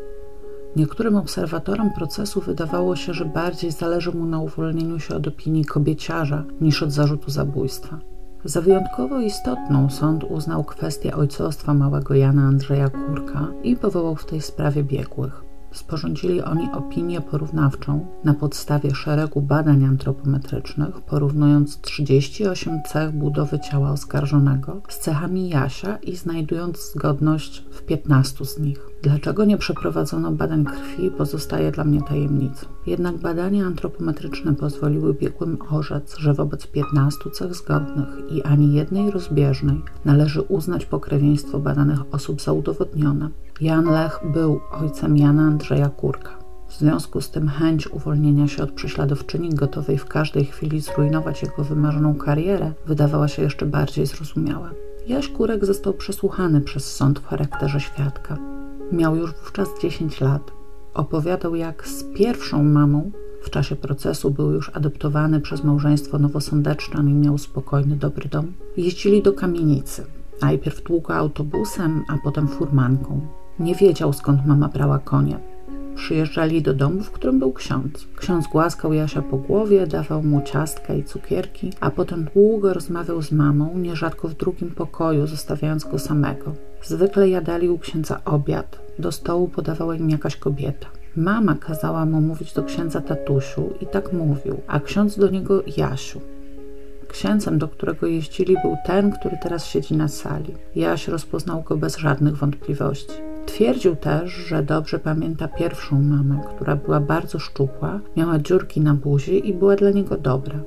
Niektórym obserwatorom procesu wydawało się, że bardziej zależy mu na uwolnieniu się od opinii kobieciarza niż od zarzutu zabójstwa. Za wyjątkowo istotną sąd uznał kwestię ojcostwa małego Jana Andrzeja Kurka i powołał w tej sprawie biegłych. Sporządzili oni opinię porównawczą na podstawie szeregu badań antropometrycznych, porównując 38 cech budowy ciała oskarżonego z cechami Jasia i znajdując zgodność w 15 z nich. Dlaczego nie przeprowadzono badań krwi, pozostaje dla mnie tajemnicą. Jednak badania antropometryczne pozwoliły biegłym orzec, że wobec 15 cech zgodnych i ani jednej rozbieżnej należy uznać pokrewieństwo badanych osób za udowodnione. Jan Lech był ojcem Jana Andrzeja Kurka. W związku z tym chęć uwolnienia się od prześladowczyni gotowej w każdej chwili zrujnować jego wymarzoną karierę wydawała się jeszcze bardziej zrozumiała. Jaś Kurek został przesłuchany przez sąd w charakterze świadka. Miał już wówczas 10 lat. Opowiadał, jak z pierwszą mamą W czasie procesu był już adoptowany przez małżeństwo nowosądeczczan i miał spokojny, dobry dom. Jeździli do kamienicy. Najpierw długo autobusem, a potem furmanką. Nie wiedział skąd mama brała konie. Przyjeżdżali do domu, w którym był ksiądz. Ksiądz głaskał Jasia po głowie, dawał mu ciastka i cukierki, a potem długo rozmawiał z mamą, nierzadko w drugim pokoju, zostawiając go samego. Zwykle jadali u księdza obiad. Do stołu podawała im jakaś kobieta. Mama kazała mu mówić do księdza tatusiu i tak mówił, a ksiądz do niego Jasiu. Księdzem, do którego jeździli, był ten, który teraz siedzi na sali. Jaś rozpoznał go bez żadnych wątpliwości. Twierdził też, że dobrze pamięta pierwszą mamę, która była bardzo szczupła, miała dziurki na buzi i była dla niego dobra.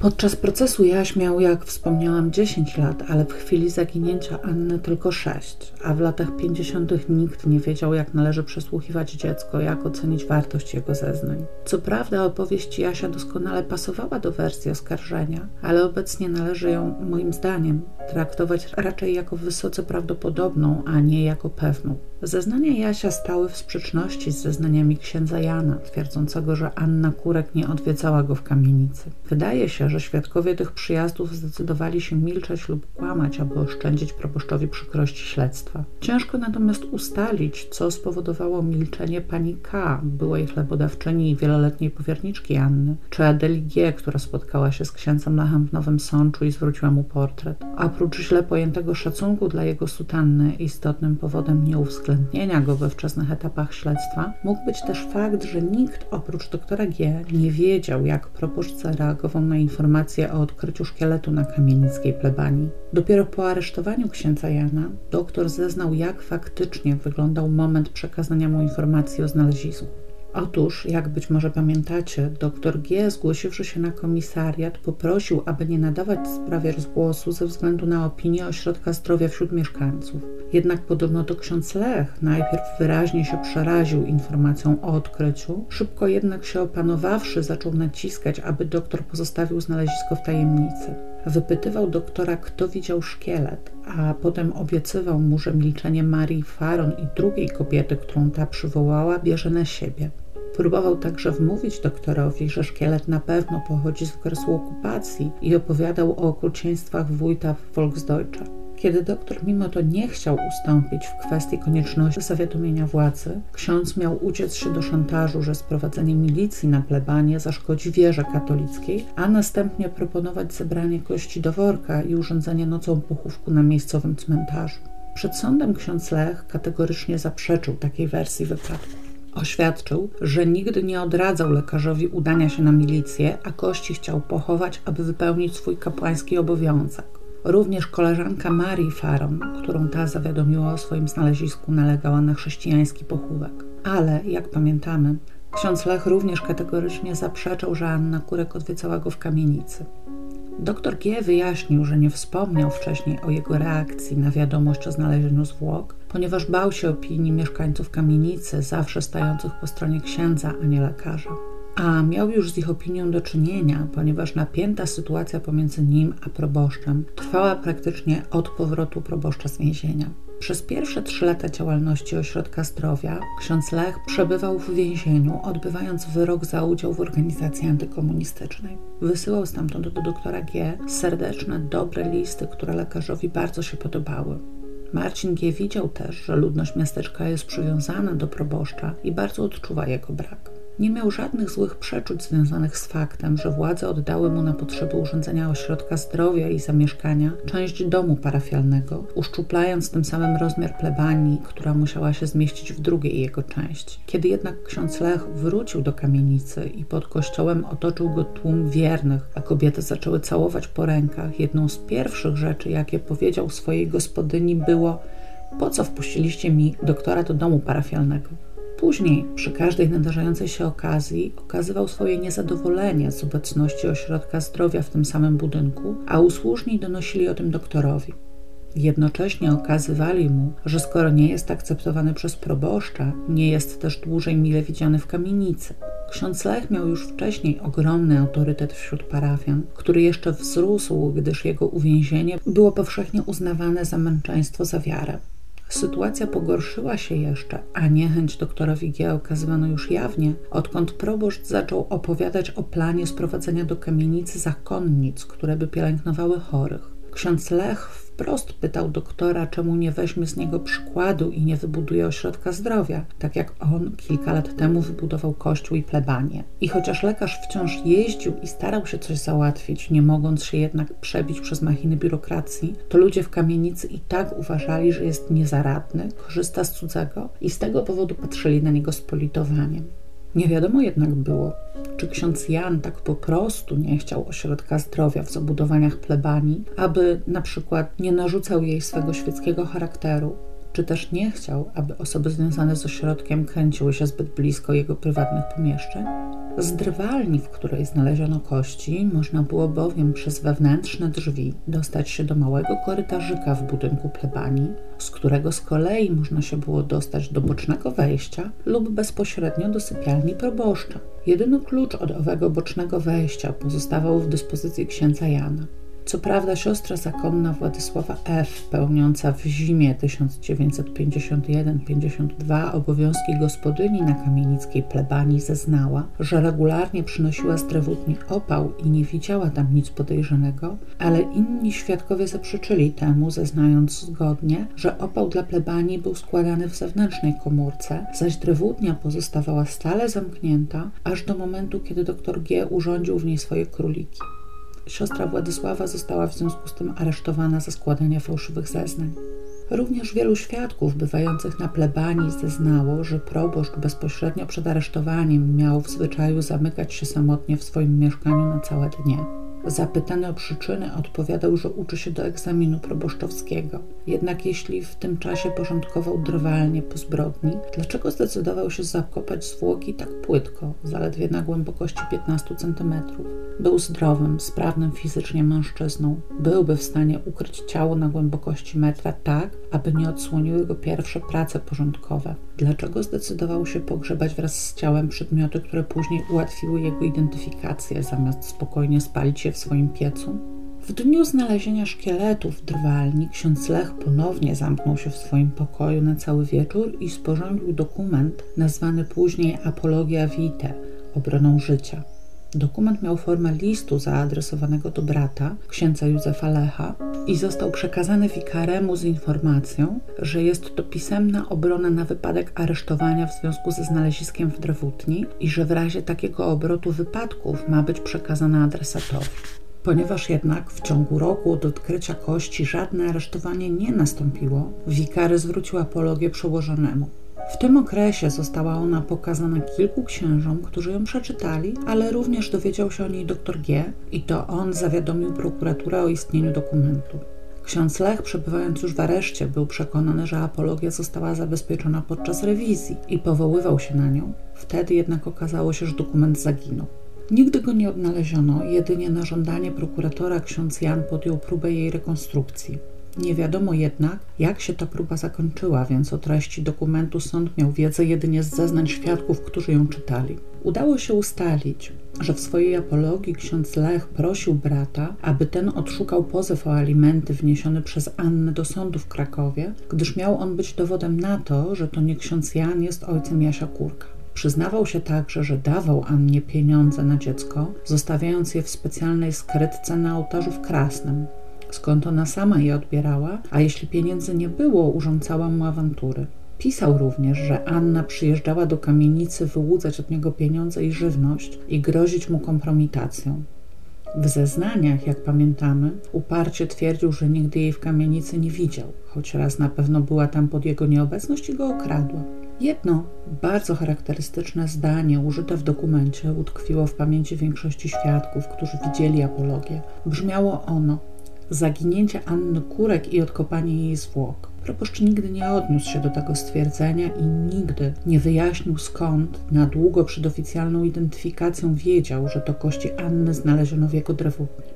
Podczas procesu Jaś miał, jak wspomniałam, 10 lat, ale w chwili zaginięcia Anny tylko 6, a w latach 50. nikt nie wiedział, jak należy przesłuchiwać dziecko, jak ocenić wartość jego zeznań. Co prawda, opowieść Jasia doskonale pasowała do wersji oskarżenia, ale obecnie należy ją, moim zdaniem, traktować raczej jako wysoce prawdopodobną, a nie jako pewną. Zeznania Jasia stały w sprzeczności z zeznaniami księdza Jana, twierdzącego, że Anna Kurek nie odwiedzała go w kamienicy. Wydaje się, że świadkowie tych przyjazdów zdecydowali się milczeć lub kłamać, aby oszczędzić proboszczowi przykrości śledztwa. Ciężko natomiast ustalić, co spowodowało milczenie pani K., byłej chlebodawczyni i wieloletniej powierniczki Anny, czy Adeli G., która spotkała się z księdzem Lachem w Nowym Sączu i zwróciła mu portret. Oprócz źle pojętego szacunku dla jego sutanny, istotnym powodem nieuwzględnienia go we wczesnych etapach śledztwa, mógł być też fakt, że nikt oprócz doktora G. nie wiedział, jak proboszcz zareagował na informację o odkryciu szkieletu na kamienickiej plebanii. Dopiero po aresztowaniu księdza Jana doktor zeznał, jak faktycznie wyglądał moment przekazania mu informacji o znalezisku. Otóż, jak być może pamiętacie, dr G, zgłosiwszy się na komisariat, poprosił, aby nie nadawać sprawie rozgłosu ze względu na opinię ośrodka zdrowia wśród mieszkańców. Jednak podobno to ksiądz Lech najpierw wyraźnie się przeraził informacją o odkryciu, szybko jednak się opanowawszy, zaczął naciskać, aby doktor pozostawił znalezisko w tajemnicy. Wypytywał doktora, kto widział szkielet, a potem obiecywał mu, że milczenie Marii Faron i drugiej kobiety, którą ta przywołała, bierze na siebie. Próbował także wmówić doktorowi, że szkielet na pewno pochodzi z okresu okupacji i opowiadał o okrucieństwach wójta w Volksdeutsche. Kiedy doktor mimo to nie chciał ustąpić w kwestii konieczności zawiadomienia władzy, ksiądz miał uciec się do szantażu, że sprowadzenie milicji na plebanie zaszkodzi wierze katolickiej, a następnie proponować zebranie kości do worka i urządzenie nocą pochówku na miejscowym cmentarzu. Przed sądem ksiądz Lech kategorycznie zaprzeczył takiej wersji wypadku. Oświadczył, że nigdy nie odradzał lekarzowi udania się na milicję, a kości chciał pochować, aby wypełnić swój kapłański obowiązek. Również koleżanka Marii Faron, którą ta zawiadomiła o swoim znalezisku, nalegała na chrześcijański pochówek. Ale, jak pamiętamy, ksiądz Lech również kategorycznie zaprzeczał, że Anna Kurek odwiedzała go w kamienicy. Doktor G. wyjaśnił, że nie wspomniał wcześniej o jego reakcji na wiadomość o znalezieniu zwłok, ponieważ bał się opinii mieszkańców kamienicy, zawsze stających po stronie księdza, a nie lekarza. A miał już z ich opinią do czynienia, ponieważ napięta sytuacja pomiędzy nim a proboszczem trwała praktycznie od powrotu proboszcza z więzienia. Przez pierwsze trzy lata działalności Ośrodka Zdrowia ksiądz Lech przebywał w więzieniu, odbywając wyrok za udział w organizacji antykomunistycznej. Wysyłał stamtąd do doktora G serdeczne, dobre listy, które lekarzowi bardzo się podobały. Marcin G. widział też, że ludność miasteczka jest przywiązana do proboszcza i bardzo odczuwa jego brak. Nie miał żadnych złych przeczuć związanych z faktem, że władze oddały mu na potrzeby urządzenia ośrodka zdrowia i zamieszkania część domu parafialnego, uszczuplając tym samym rozmiar plebanii, która musiała się zmieścić w drugiej jego części. Kiedy jednak ksiądz Lech wrócił do kamienicy i pod kościołem otoczył go tłum wiernych, a kobiety zaczęły całować po rękach, jedną z pierwszych rzeczy, jakie powiedział swojej gospodyni, było: Po co wpuściliście mi doktora do domu parafialnego? Później, przy każdej nadarzającej się okazji, okazywał swoje niezadowolenie z obecności ośrodka zdrowia w tym samym budynku, a usłużni donosili o tym doktorowi. Jednocześnie okazywali mu, że skoro nie jest akceptowany przez proboszcza, nie jest też dłużej mile widziany w kamienicy. Ksiądz Lech miał już wcześniej ogromny autorytet wśród parafian, który jeszcze wzrósł, gdyż jego uwięzienie było powszechnie uznawane za męczeństwo za wiarę. Sytuacja pogorszyła się jeszcze, a niechęć doktora Wigia okazywano już jawnie, odkąd proboszcz zaczął opowiadać o planie sprowadzenia do kamienicy zakonnic, które by pielęgnowały chorych. Ksiądz Lech wprost pytał doktora, czemu nie weźmie z niego przykładu i nie wybuduje ośrodka zdrowia, tak jak on kilka lat temu wybudował kościół i plebanie. I chociaż lekarz wciąż jeździł i starał się coś załatwić, nie mogąc się jednak przebić przez machiny biurokracji, to ludzie w kamienicy i tak uważali, że jest niezaradny, korzysta z cudzego i z tego powodu patrzyli na niego z politowaniem. Nie wiadomo jednak było, czy ksiądz Jan tak po prostu nie chciał ośrodka zdrowia w zabudowaniach plebanii, aby na przykład nie narzucał jej swego świeckiego charakteru, czy też nie chciał, aby osoby związane z ośrodkiem kręciły się zbyt blisko jego prywatnych pomieszczeń? Z drwalni, w której znaleziono kości, można było bowiem przez wewnętrzne drzwi dostać się do małego korytarzyka w budynku plebanii, z którego z kolei można się było dostać do bocznego wejścia lub bezpośrednio do sypialni proboszcza. Jedyny klucz od owego bocznego wejścia pozostawał w dyspozycji księdza Jana. Co prawda siostra zakonna Władysława F., pełniąca w zimie 1951-52 obowiązki gospodyni na kamienickiej plebanii, zeznała, że regularnie przynosiła z drewutni opał i nie widziała tam nic podejrzanego, ale inni świadkowie zaprzeczyli temu, zeznając zgodnie, że opał dla plebanii był składany w zewnętrznej komórce, zaś drewutnia pozostawała stale zamknięta, aż do momentu, kiedy dr G. urządził w niej swoje króliki. Siostra Władysława została w związku z tym aresztowana za składanie fałszywych zeznań. Również wielu świadków bywających na plebanii zeznało, że proboszcz bezpośrednio przed aresztowaniem miał w zwyczaju zamykać się samotnie w swoim mieszkaniu na całe dnie. Zapytany o przyczyny, odpowiadał, że uczy się do egzaminu proboszczowskiego. Jednak jeśli w tym czasie porządkował drwalnie po zbrodni, dlaczego zdecydował się zakopać zwłoki tak płytko, zaledwie na głębokości 15 cm? Był zdrowym, sprawnym fizycznie mężczyzną. Byłby w stanie ukryć ciało na głębokości metra tak, aby nie odsłoniły go pierwsze prace porządkowe. Dlaczego zdecydował się pogrzebać wraz z ciałem przedmioty, które później ułatwiły jego identyfikację, zamiast spokojnie spalić je w swoim piecu? W dniu znalezienia szkieletu w drwalni ksiądz Lech ponownie zamknął się w swoim pokoju na cały wieczór i sporządził dokument nazwany później Apologia Vitae, obroną życia. Dokument miał formę listu zaadresowanego do brata, księdza Józefa Lecha, i został przekazany wikaremu z informacją, że jest to pisemna obrona na wypadek aresztowania w związku ze znaleziskiem w Drewutni i że w razie takiego obrotu wypadków ma być przekazana adresatowi. Ponieważ jednak w ciągu roku od odkrycia kości żadne aresztowanie nie nastąpiło, wikary zwrócił apologię przełożonemu. W tym okresie została ona pokazana kilku księżom, którzy ją przeczytali, ale również dowiedział się o niej dr G. i to on zawiadomił prokuraturę o istnieniu dokumentu. Ksiądz Lech, przebywając już w areszcie, był przekonany, że apologia została zabezpieczona podczas rewizji i powoływał się na nią. Wtedy jednak okazało się, że dokument zaginął. Nigdy go nie odnaleziono, jedynie na żądanie prokuratora ksiądz Jan podjął próbę jej rekonstrukcji. Nie wiadomo jednak, jak się ta próba zakończyła, więc o treści dokumentu sąd miał wiedzę jedynie z zeznań świadków, którzy ją czytali. Udało się ustalić, że w swojej apologii ksiądz Lech prosił brata, aby ten odszukał pozew o alimenty wniesiony przez Annę do sądu w Krakowie, gdyż miał on być dowodem na to, że to nie ksiądz Jan jest ojcem Jasia Kurka. Przyznawał się także, że dawał Annie pieniądze na dziecko, zostawiając je w specjalnej skrytce na ołtarzu w Krasnem, skąd ona sama je odbierała, a jeśli pieniędzy nie było, urządzała mu awantury. Pisał również, że Anna przyjeżdżała do kamienicy wyłudzać od niego pieniądze i żywność i grozić mu kompromitacją. W zeznaniach, jak pamiętamy, uparcie twierdził, że nigdy jej w kamienicy nie widział, choć raz na pewno była tam pod jego nieobecność i go okradła. Jedno bardzo charakterystyczne zdanie użyte w dokumencie utkwiło w pamięci większości świadków, którzy widzieli apologię. Brzmiało ono: zaginięcie Anny Kurek i odkopanie jej zwłok. Proboszcz nigdy nie odniósł się do tego stwierdzenia i nigdy nie wyjaśnił skąd na długo przed oficjalną identyfikacją wiedział, że to kości Anny znaleziono w jego drewutni.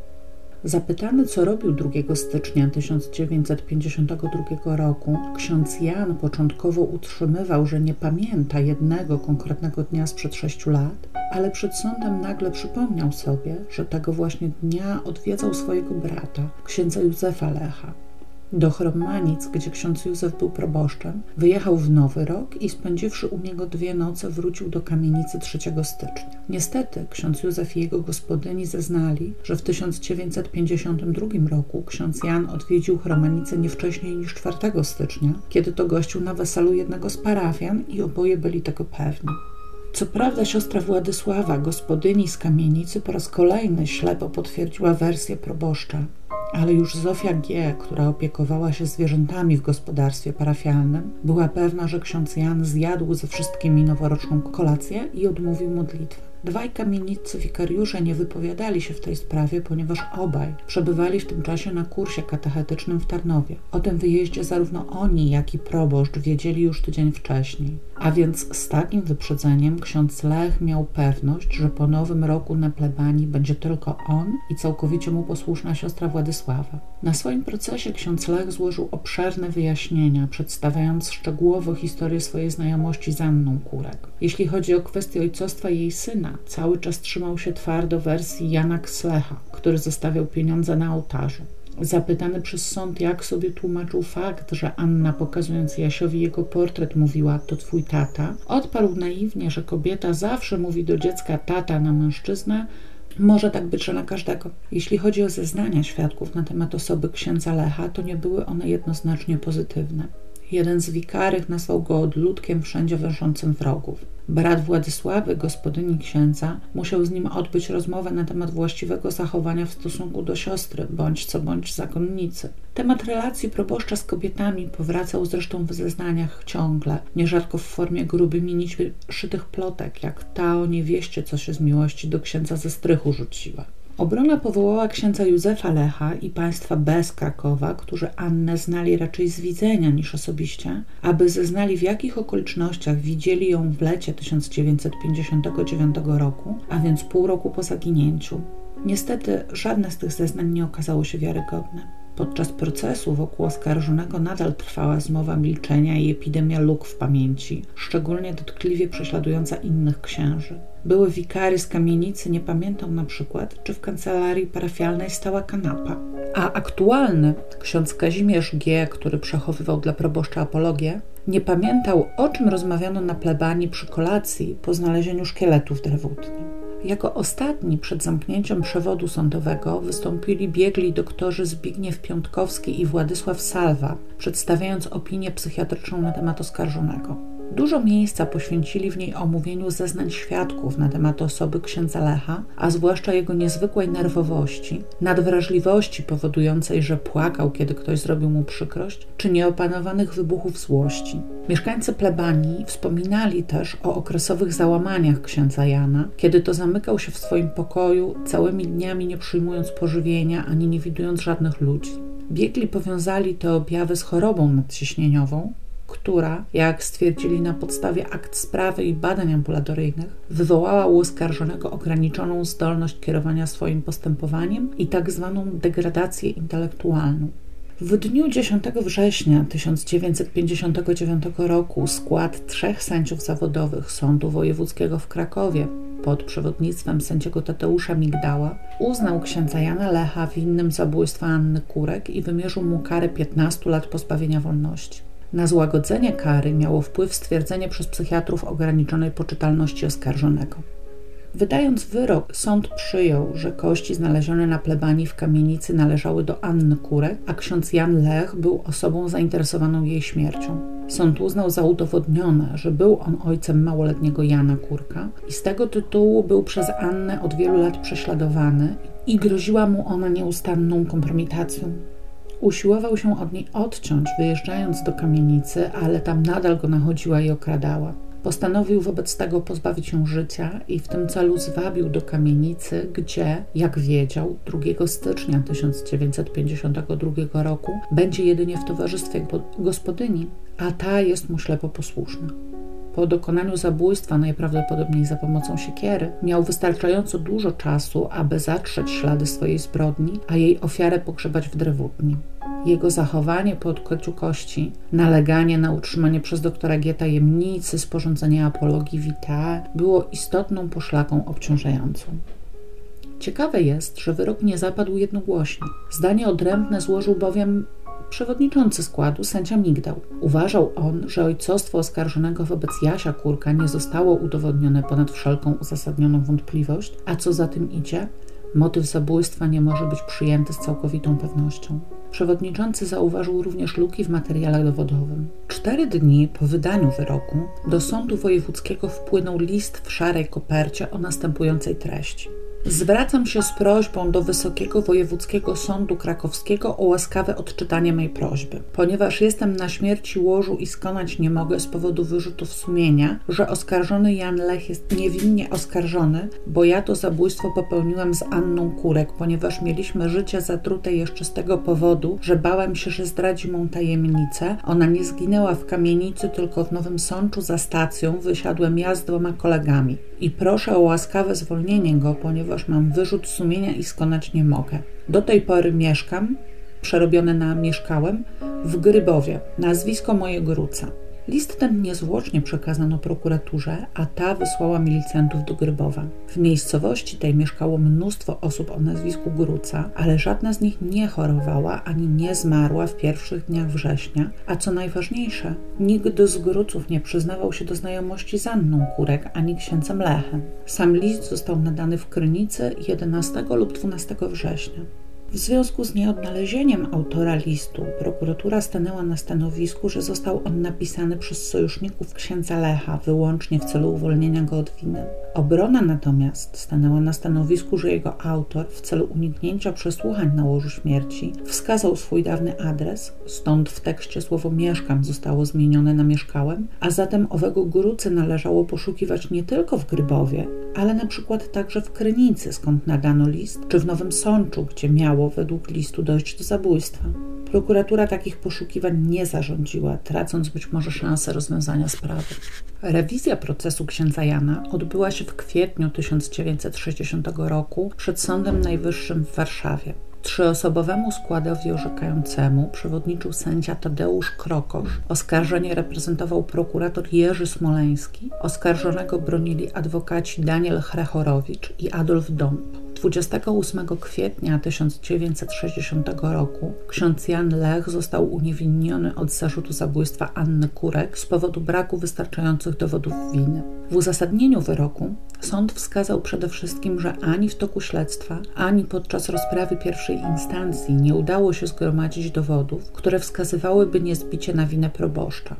Zapytany, co robił 2 stycznia 1952 roku, ksiądz Jan początkowo utrzymywał, że nie pamięta jednego konkretnego dnia sprzed sześciu lat, ale przed sądem nagle przypomniał sobie, że tego właśnie dnia odwiedzał swojego brata, księdza Józefa Lecha. Do Chromanic, gdzie ksiądz Józef był proboszczem, wyjechał w Nowy Rok i spędziwszy u niego dwie noce wrócił do kamienicy 3 stycznia. Niestety ksiądz Józef i jego gospodyni zeznali, że w 1952 roku ksiądz Jan odwiedził Chromanicę nie wcześniej niż 4 stycznia, kiedy to gościł na weselu jednego z parafian i oboje byli tego pewni. Co prawda siostra Władysława, gospodyni z kamienicy, po raz kolejny ślepo potwierdziła wersję proboszcza, ale już Zofia G., która opiekowała się zwierzętami w gospodarstwie parafialnym, była pewna, że ksiądz Jan zjadł ze wszystkimi noworoczną kolację i odmówił modlitwę. Dwaj kamienicy wikariusze nie wypowiadali się w tej sprawie, ponieważ obaj przebywali w tym czasie na kursie katechetycznym w Tarnowie. O tym wyjeździe zarówno oni, jak i proboszcz wiedzieli już tydzień wcześniej. A więc z takim wyprzedzeniem ksiądz Lech miał pewność, że po nowym roku na plebanii będzie tylko on i całkowicie mu posłuszna siostra Władysława. Na swoim procesie ksiądz Lech złożył obszerne wyjaśnienia, przedstawiając szczegółowo historię swojej znajomości z Anną Kurek. Jeśli chodzi o kwestię ojcostwa jej syna, cały czas trzymał się twardo wersji Jana Kslecha, który zostawiał pieniądze na ołtarzu. Zapytany przez sąd, jak sobie tłumaczył fakt, że Anna, pokazując Jasiowi jego portret, mówiła: To twój tata, odparł naiwnie, że kobieta zawsze mówi do dziecka tata na mężczyznę, może tak być, że na każdego. Jeśli chodzi o zeznania świadków na temat osoby księdza Lecha, to nie były one jednoznacznie pozytywne. Jeden z wikarych nazwał go odludkiem wszędzie węszącym wrogów. Brat Władysławy, gospodyni księdza, musiał z nim odbyć rozmowę na temat właściwego zachowania w stosunku do siostry, bądź co bądź zakonnicy. Temat relacji proboszcza z kobietami powracał zresztą w zeznaniach ciągle, nierzadko w formie grubymi nićmi szytych plotek, jak ta o niewieście, co się z miłości do księdza ze strychu rzuciła. Obrona powołała księdza Józefa Lecha i państwa B z Krakowa, którzy Annę znali raczej z widzenia niż osobiście, aby zeznali w jakich okolicznościach widzieli ją w lecie 1959 roku, a więc pół roku po zaginięciu. Niestety żadne z tych zeznań nie okazało się wiarygodne. Podczas procesu wokół oskarżonego nadal trwała zmowa milczenia i epidemia luk w pamięci, szczególnie dotkliwie prześladująca innych księży. Były wikary z kamienicy nie pamiętał na przykład, czy w kancelarii parafialnej stała kanapa. A aktualny ksiądz Kazimierz G., który przechowywał dla proboszcza apologię, nie pamiętał, o czym rozmawiano na plebanii przy kolacji po znalezieniu szkieletu w. Jako ostatni przed zamknięciem przewodu sądowego wystąpili biegli doktorzy Zbigniew Piątkowski i Władysław Salwa, przedstawiając opinię psychiatryczną na temat oskarżonego. Dużo miejsca poświęcili w niej omówieniu zeznań świadków na temat osoby księdza Lecha, a zwłaszcza jego niezwykłej nerwowości, nadwrażliwości powodującej, że płakał, kiedy ktoś zrobił mu przykrość, czy nieopanowanych wybuchów złości. Mieszkańcy plebanii wspominali też o okresowych załamaniach księdza Jana, kiedy to zamykał się w swoim pokoju, całymi dniami nie przyjmując pożywienia ani nie widując żadnych ludzi. Biegli powiązali te objawy z chorobą nadciśnieniową, która, jak stwierdzili na podstawie akt sprawy i badań ambulatoryjnych, wywołała u oskarżonego ograniczoną zdolność kierowania swoim postępowaniem i tak zwaną degradację intelektualną. W dniu 10 września 1959 roku skład trzech sędziów zawodowych Sądu Wojewódzkiego w Krakowie pod przewodnictwem sędziego Tadeusza Migdała uznał księdza Jana Lecha winnym zabójstwa Anny Kurek i wymierzył mu karę 15 lat pozbawienia wolności. Na złagodzenie kary miało wpływ stwierdzenie przez psychiatrów ograniczonej poczytalności oskarżonego. Wydając wyrok, sąd przyjął, że kości znalezione na plebanii w kamienicy należały do Anny Kurek, a ksiądz Jan Lech był osobą zainteresowaną jej śmiercią. Sąd uznał za udowodnione, że był on ojcem małoletniego Jana Kurka i z tego tytułu był przez Annę od wielu lat prześladowany i groziła mu ona nieustanną kompromitacją. Usiłował się od niej odciąć, wyjeżdżając do kamienicy, ale tam nadal go nachodziła i okradała. Postanowił wobec tego pozbawić się życia i w tym celu zwabił do kamienicy, gdzie, jak wiedział, 2 stycznia 1952 roku będzie jedynie w towarzystwie gospodyni, a ta jest mu ślepo posłuszna. Po dokonaniu zabójstwa, najprawdopodobniej za pomocą siekiery, miał wystarczająco dużo czasu, aby zatrzeć ślady swojej zbrodni, a jej ofiarę pogrzebać w drewutni. Jego zachowanie po odkryciu kości, naleganie na utrzymanie przez doktora G tajemnicy sporządzenia apologii vitae było istotną poszlaką obciążającą. Ciekawe jest, że wyrok nie zapadł jednogłośnie. Zdanie odrębne złożył bowiem przewodniczący składu, sędzia Migdał. Uważał on, że ojcostwo oskarżonego wobec Jasia Kurka nie zostało udowodnione ponad wszelką uzasadnioną wątpliwość, a co za tym idzie, motyw zabójstwa nie może być przyjęty z całkowitą pewnością. Przewodniczący zauważył również luki w materiale dowodowym. Cztery dni po wydaniu wyroku do sądu wojewódzkiego wpłynął list w szarej kopercie o następującej treści. Zwracam się z prośbą do Wysokiego Wojewódzkiego Sądu Krakowskiego o łaskawe odczytanie mej prośby, ponieważ jestem na śmierci łożu i skonać nie mogę z powodu wyrzutów sumienia, że oskarżony Jan Lech jest niewinnie oskarżony, bo ja to zabójstwo popełniłem z Anną Kurek, ponieważ mieliśmy życie zatrute jeszcze z tego powodu, że bałem się, że zdradzi mą tajemnicę. Ona nie zginęła w kamienicy, tylko w Nowym Sączu za stacją wysiadłem ja z dwoma kolegami. I proszę o łaskawe zwolnienie go, ponieważ mam wyrzut sumienia i skonać nie mogę. Do tej pory mieszkam, przerobione na mieszkałem, w Grybowie, nazwisko mojego ruca. List ten niezwłocznie przekazano prokuraturze, a ta wysłała milicjantów do Grybowa. W miejscowości tej mieszkało mnóstwo osób o nazwisku Gruca, ale żadna z nich nie chorowała ani nie zmarła w pierwszych dniach września, a co najważniejsze, nikt z Gruców nie przyznawał się do znajomości z Anną Kurek ani księcem Lechem. Sam list został nadany w Krynicy 11 lub 12 września. W związku z nieodnalezieniem autora listu, prokuratura stanęła na stanowisku, że został on napisany przez sojuszników księdza Lecha wyłącznie w celu uwolnienia go od winy. Obrona natomiast stanęła na stanowisku, że jego autor w celu uniknięcia przesłuchań na łożu śmierci wskazał swój dawny adres, stąd w tekście słowo mieszkam zostało zmienione na mieszkałem, a zatem owego Grucy należało poszukiwać nie tylko w Grybowie, ale na przykład także w Krynicy, skąd nadano list, czy w Nowym Sączu, gdzie według listu dojść do zabójstwa. Prokuratura takich poszukiwań nie zarządziła, tracąc być może szansę rozwiązania sprawy. Rewizja procesu księdza Jana odbyła się w kwietniu 1960 roku przed Sądem Najwyższym w Warszawie. Trzyosobowemu składowi orzekającemu przewodniczył sędzia Tadeusz Krokosz. Oskarżenie reprezentował prokurator Jerzy Smoleński. Oskarżonego bronili adwokaci Daniel Hrechorowicz i Adolf Dąb. 28 kwietnia 1960 roku ksiądz Jan Lech został uniewinniony od zarzutu zabójstwa Anny Kurek z powodu braku wystarczających dowodów winy. W uzasadnieniu wyroku sąd wskazał przede wszystkim, że ani w toku śledztwa, ani podczas rozprawy pierwszej instancji nie udało się zgromadzić dowodów, które wskazywałyby niezbicie na winę proboszcza.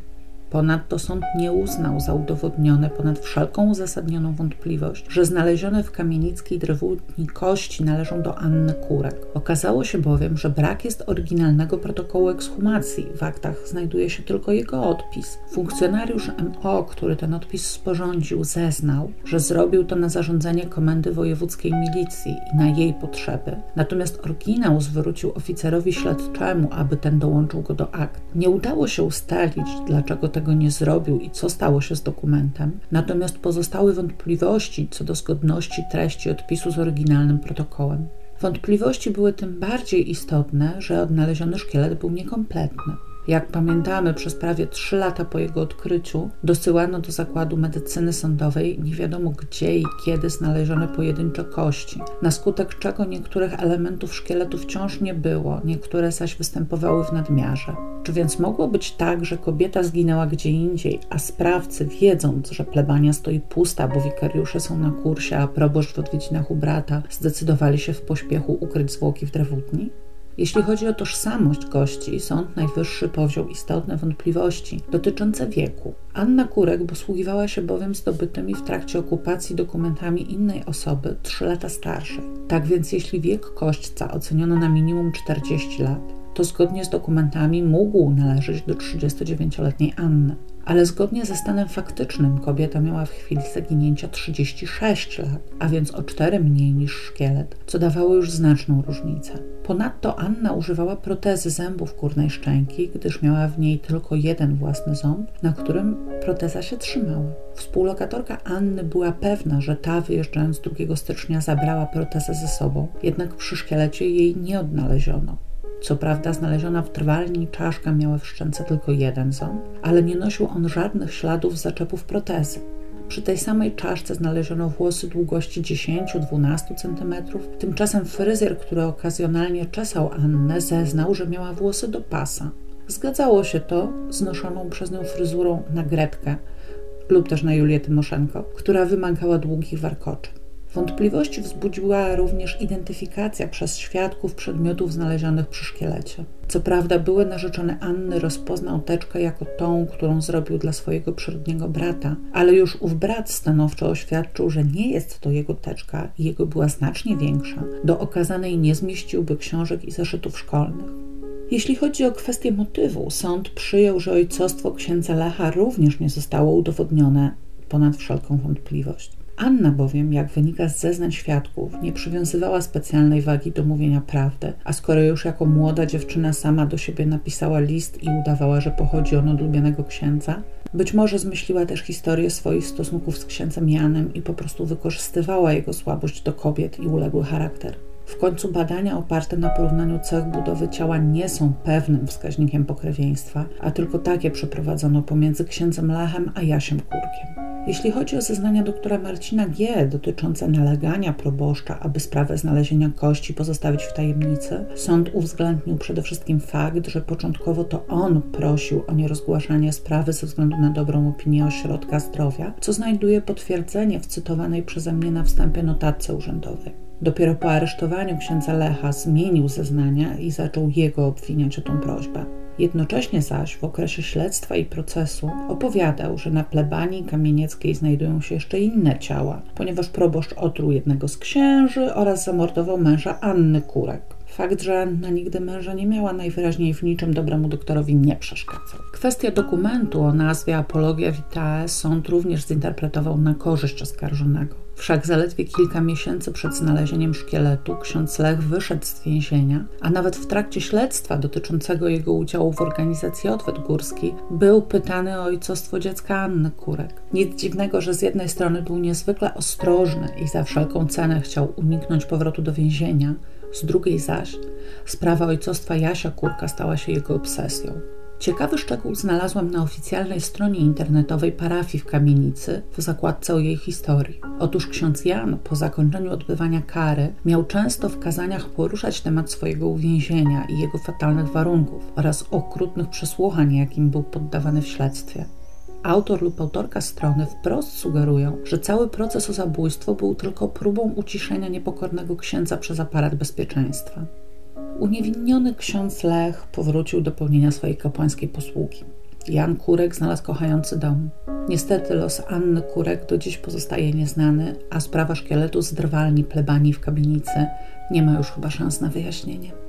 Ponadto sąd nie uznał za udowodnione ponad wszelką uzasadnioną wątpliwość, że znalezione w kamienickiej drewutni kości należą do Anny Kurek. Okazało się bowiem, że brak jest oryginalnego protokołu ekshumacji. W aktach znajduje się tylko jego odpis. Funkcjonariusz MO, który ten odpis sporządził, zeznał, że zrobił to na zarządzenie Komendy Wojewódzkiej Milicji i na jej potrzeby. Natomiast oryginał zwrócił oficerowi śledczemu, aby ten dołączył go do akt. Nie udało się ustalić, dlaczego tego nie zrobił i co stało się z dokumentem, natomiast pozostały wątpliwości co do zgodności treści odpisu z oryginalnym protokołem. Wątpliwości były tym bardziej istotne, że odnaleziony szkielet był niekompletny. Jak pamiętamy, przez prawie trzy lata po jego odkryciu dosyłano do zakładu medycyny sądowej nie wiadomo gdzie i kiedy znalezione pojedyncze kości, na skutek czego niektórych elementów szkieletu wciąż nie było, niektóre zaś występowały w nadmiarze. Czy więc mogło być tak, że kobieta zginęła gdzie indziej, a sprawcy, wiedząc, że plebania stoi pusta, bo wikariusze są na kursie, a proboszcz w odwiedzinach u brata, zdecydowali się w pośpiechu ukryć zwłoki w drewutni? Jeśli chodzi o tożsamość gości, Sąd Najwyższy powziął istotne wątpliwości dotyczące wieku. Anna Kurek posługiwała się bowiem zdobytymi w trakcie okupacji dokumentami innej osoby, trzy lata starszej. Tak więc jeśli wiek kośćca oceniono na minimum 40 lat, to zgodnie z dokumentami mógł należeć do 39-letniej Anny. Ale zgodnie ze stanem faktycznym kobieta miała w chwili zaginięcia 36 lat, a więc o 4 mniej niż szkielet, co dawało już znaczną różnicę. Ponadto Anna używała protezy zębów górnej szczęki, gdyż miała w niej tylko jeden własny ząb, na którym proteza się trzymała. Współlokatorka Anny była pewna, że ta wyjeżdżając 2 stycznia zabrała protezę ze sobą, jednak przy szkielecie jej nie odnaleziono. Co prawda znaleziona w trwalni czaszka miała w szczęce tylko jeden ząb, ale nie nosił on żadnych śladów zaczepów protezy. Przy tej samej czaszce znaleziono włosy długości 10-12 cm. Tymczasem fryzjer, który okazjonalnie czesał Annę, zeznał, że miała włosy do pasa. Zgadzało się to z noszoną przez nią fryzurą na Gretkę lub też na Julię Tymoszenko, która wymagała długich warkoczy. Wątpliwości wzbudziła również identyfikacja przez świadków przedmiotów znalezionych przy szkielecie. Co prawda, były narzeczony Anny rozpoznał teczkę jako tą, którą zrobił dla swojego przyrodniego brata, ale już ów brat stanowczo oświadczył, że nie jest to jego teczka i jego była znacznie większa. Do okazanej nie zmieściłby książek i zeszytów szkolnych. Jeśli chodzi o kwestię motywu, sąd przyjął, że ojcostwo księdza Lecha również nie zostało udowodnione ponad wszelką wątpliwość. Anna bowiem, jak wynika z zeznań świadków, nie przywiązywała specjalnej wagi do mówienia prawdy, a skoro już jako młoda dziewczyna sama do siebie napisała list i udawała, że pochodzi on od ulubionego księdza, być może zmyśliła też historię swoich stosunków z księdzem Janem i po prostu wykorzystywała jego słabość do kobiet i uległy charakter. W końcu badania oparte na porównaniu cech budowy ciała nie są pewnym wskaźnikiem pokrewieństwa, a tylko takie przeprowadzono pomiędzy księdzem Lechem a Jasiem Kurkiem. Jeśli chodzi o zeznania doktora Marcina G. dotyczące nalegania proboszcza, aby sprawę znalezienia kości pozostawić w tajemnicy, sąd uwzględnił przede wszystkim fakt, że początkowo to on prosił o nierozgłaszanie sprawy ze względu na dobrą opinię ośrodka zdrowia, co znajduje potwierdzenie w cytowanej przeze mnie na wstępie notatce urzędowej. Dopiero po aresztowaniu księdza Lecha zmienił zeznania i zaczął jego obwiniać o tą prośbę. Jednocześnie zaś w okresie śledztwa i procesu opowiadał, że na plebanii kamienieckiej znajdują się jeszcze inne ciała, ponieważ proboszcz otruł jednego z księży oraz zamordował męża Anny Kurek. Fakt, że Anna nigdy męża nie miała, najwyraźniej w niczym dobremu doktorowi nie przeszkadzał. Kwestia dokumentu o nazwie Apologia Vitae sąd również zinterpretował na korzyść oskarżonego. Wszak zaledwie kilka miesięcy przed znalezieniem szkieletu ksiądz Lech wyszedł z więzienia, a nawet w trakcie śledztwa dotyczącego jego udziału w organizacji Odwet Górski był pytany o ojcostwo dziecka Anny Kurek. Nic dziwnego, że z jednej strony był niezwykle ostrożny i za wszelką cenę chciał uniknąć powrotu do więzienia, z drugiej zaś sprawa ojcostwa Jasia Kurka stała się jego obsesją. Ciekawy szczegół znalazłam na oficjalnej stronie internetowej parafii w Kamienicy w zakładce o jej historii. Otóż ksiądz Jan po zakończeniu odbywania kary miał często w kazaniach poruszać temat swojego uwięzienia i jego fatalnych warunków oraz okrutnych przesłuchań, jakim był poddawany w śledztwie. Autor lub autorka strony wprost sugerują, że cały proces o zabójstwo był tylko próbą uciszenia niepokornego księdza przez aparat bezpieczeństwa. Uniewinniony ksiądz Lech powrócił do pełnienia swojej kapłańskiej posługi. Jan Kurek znalazł kochający dom. Niestety los Anny Kurek do dziś pozostaje nieznany, a sprawa szkieletu z drwalni plebanii w kamienicy nie ma już chyba szans na wyjaśnienie.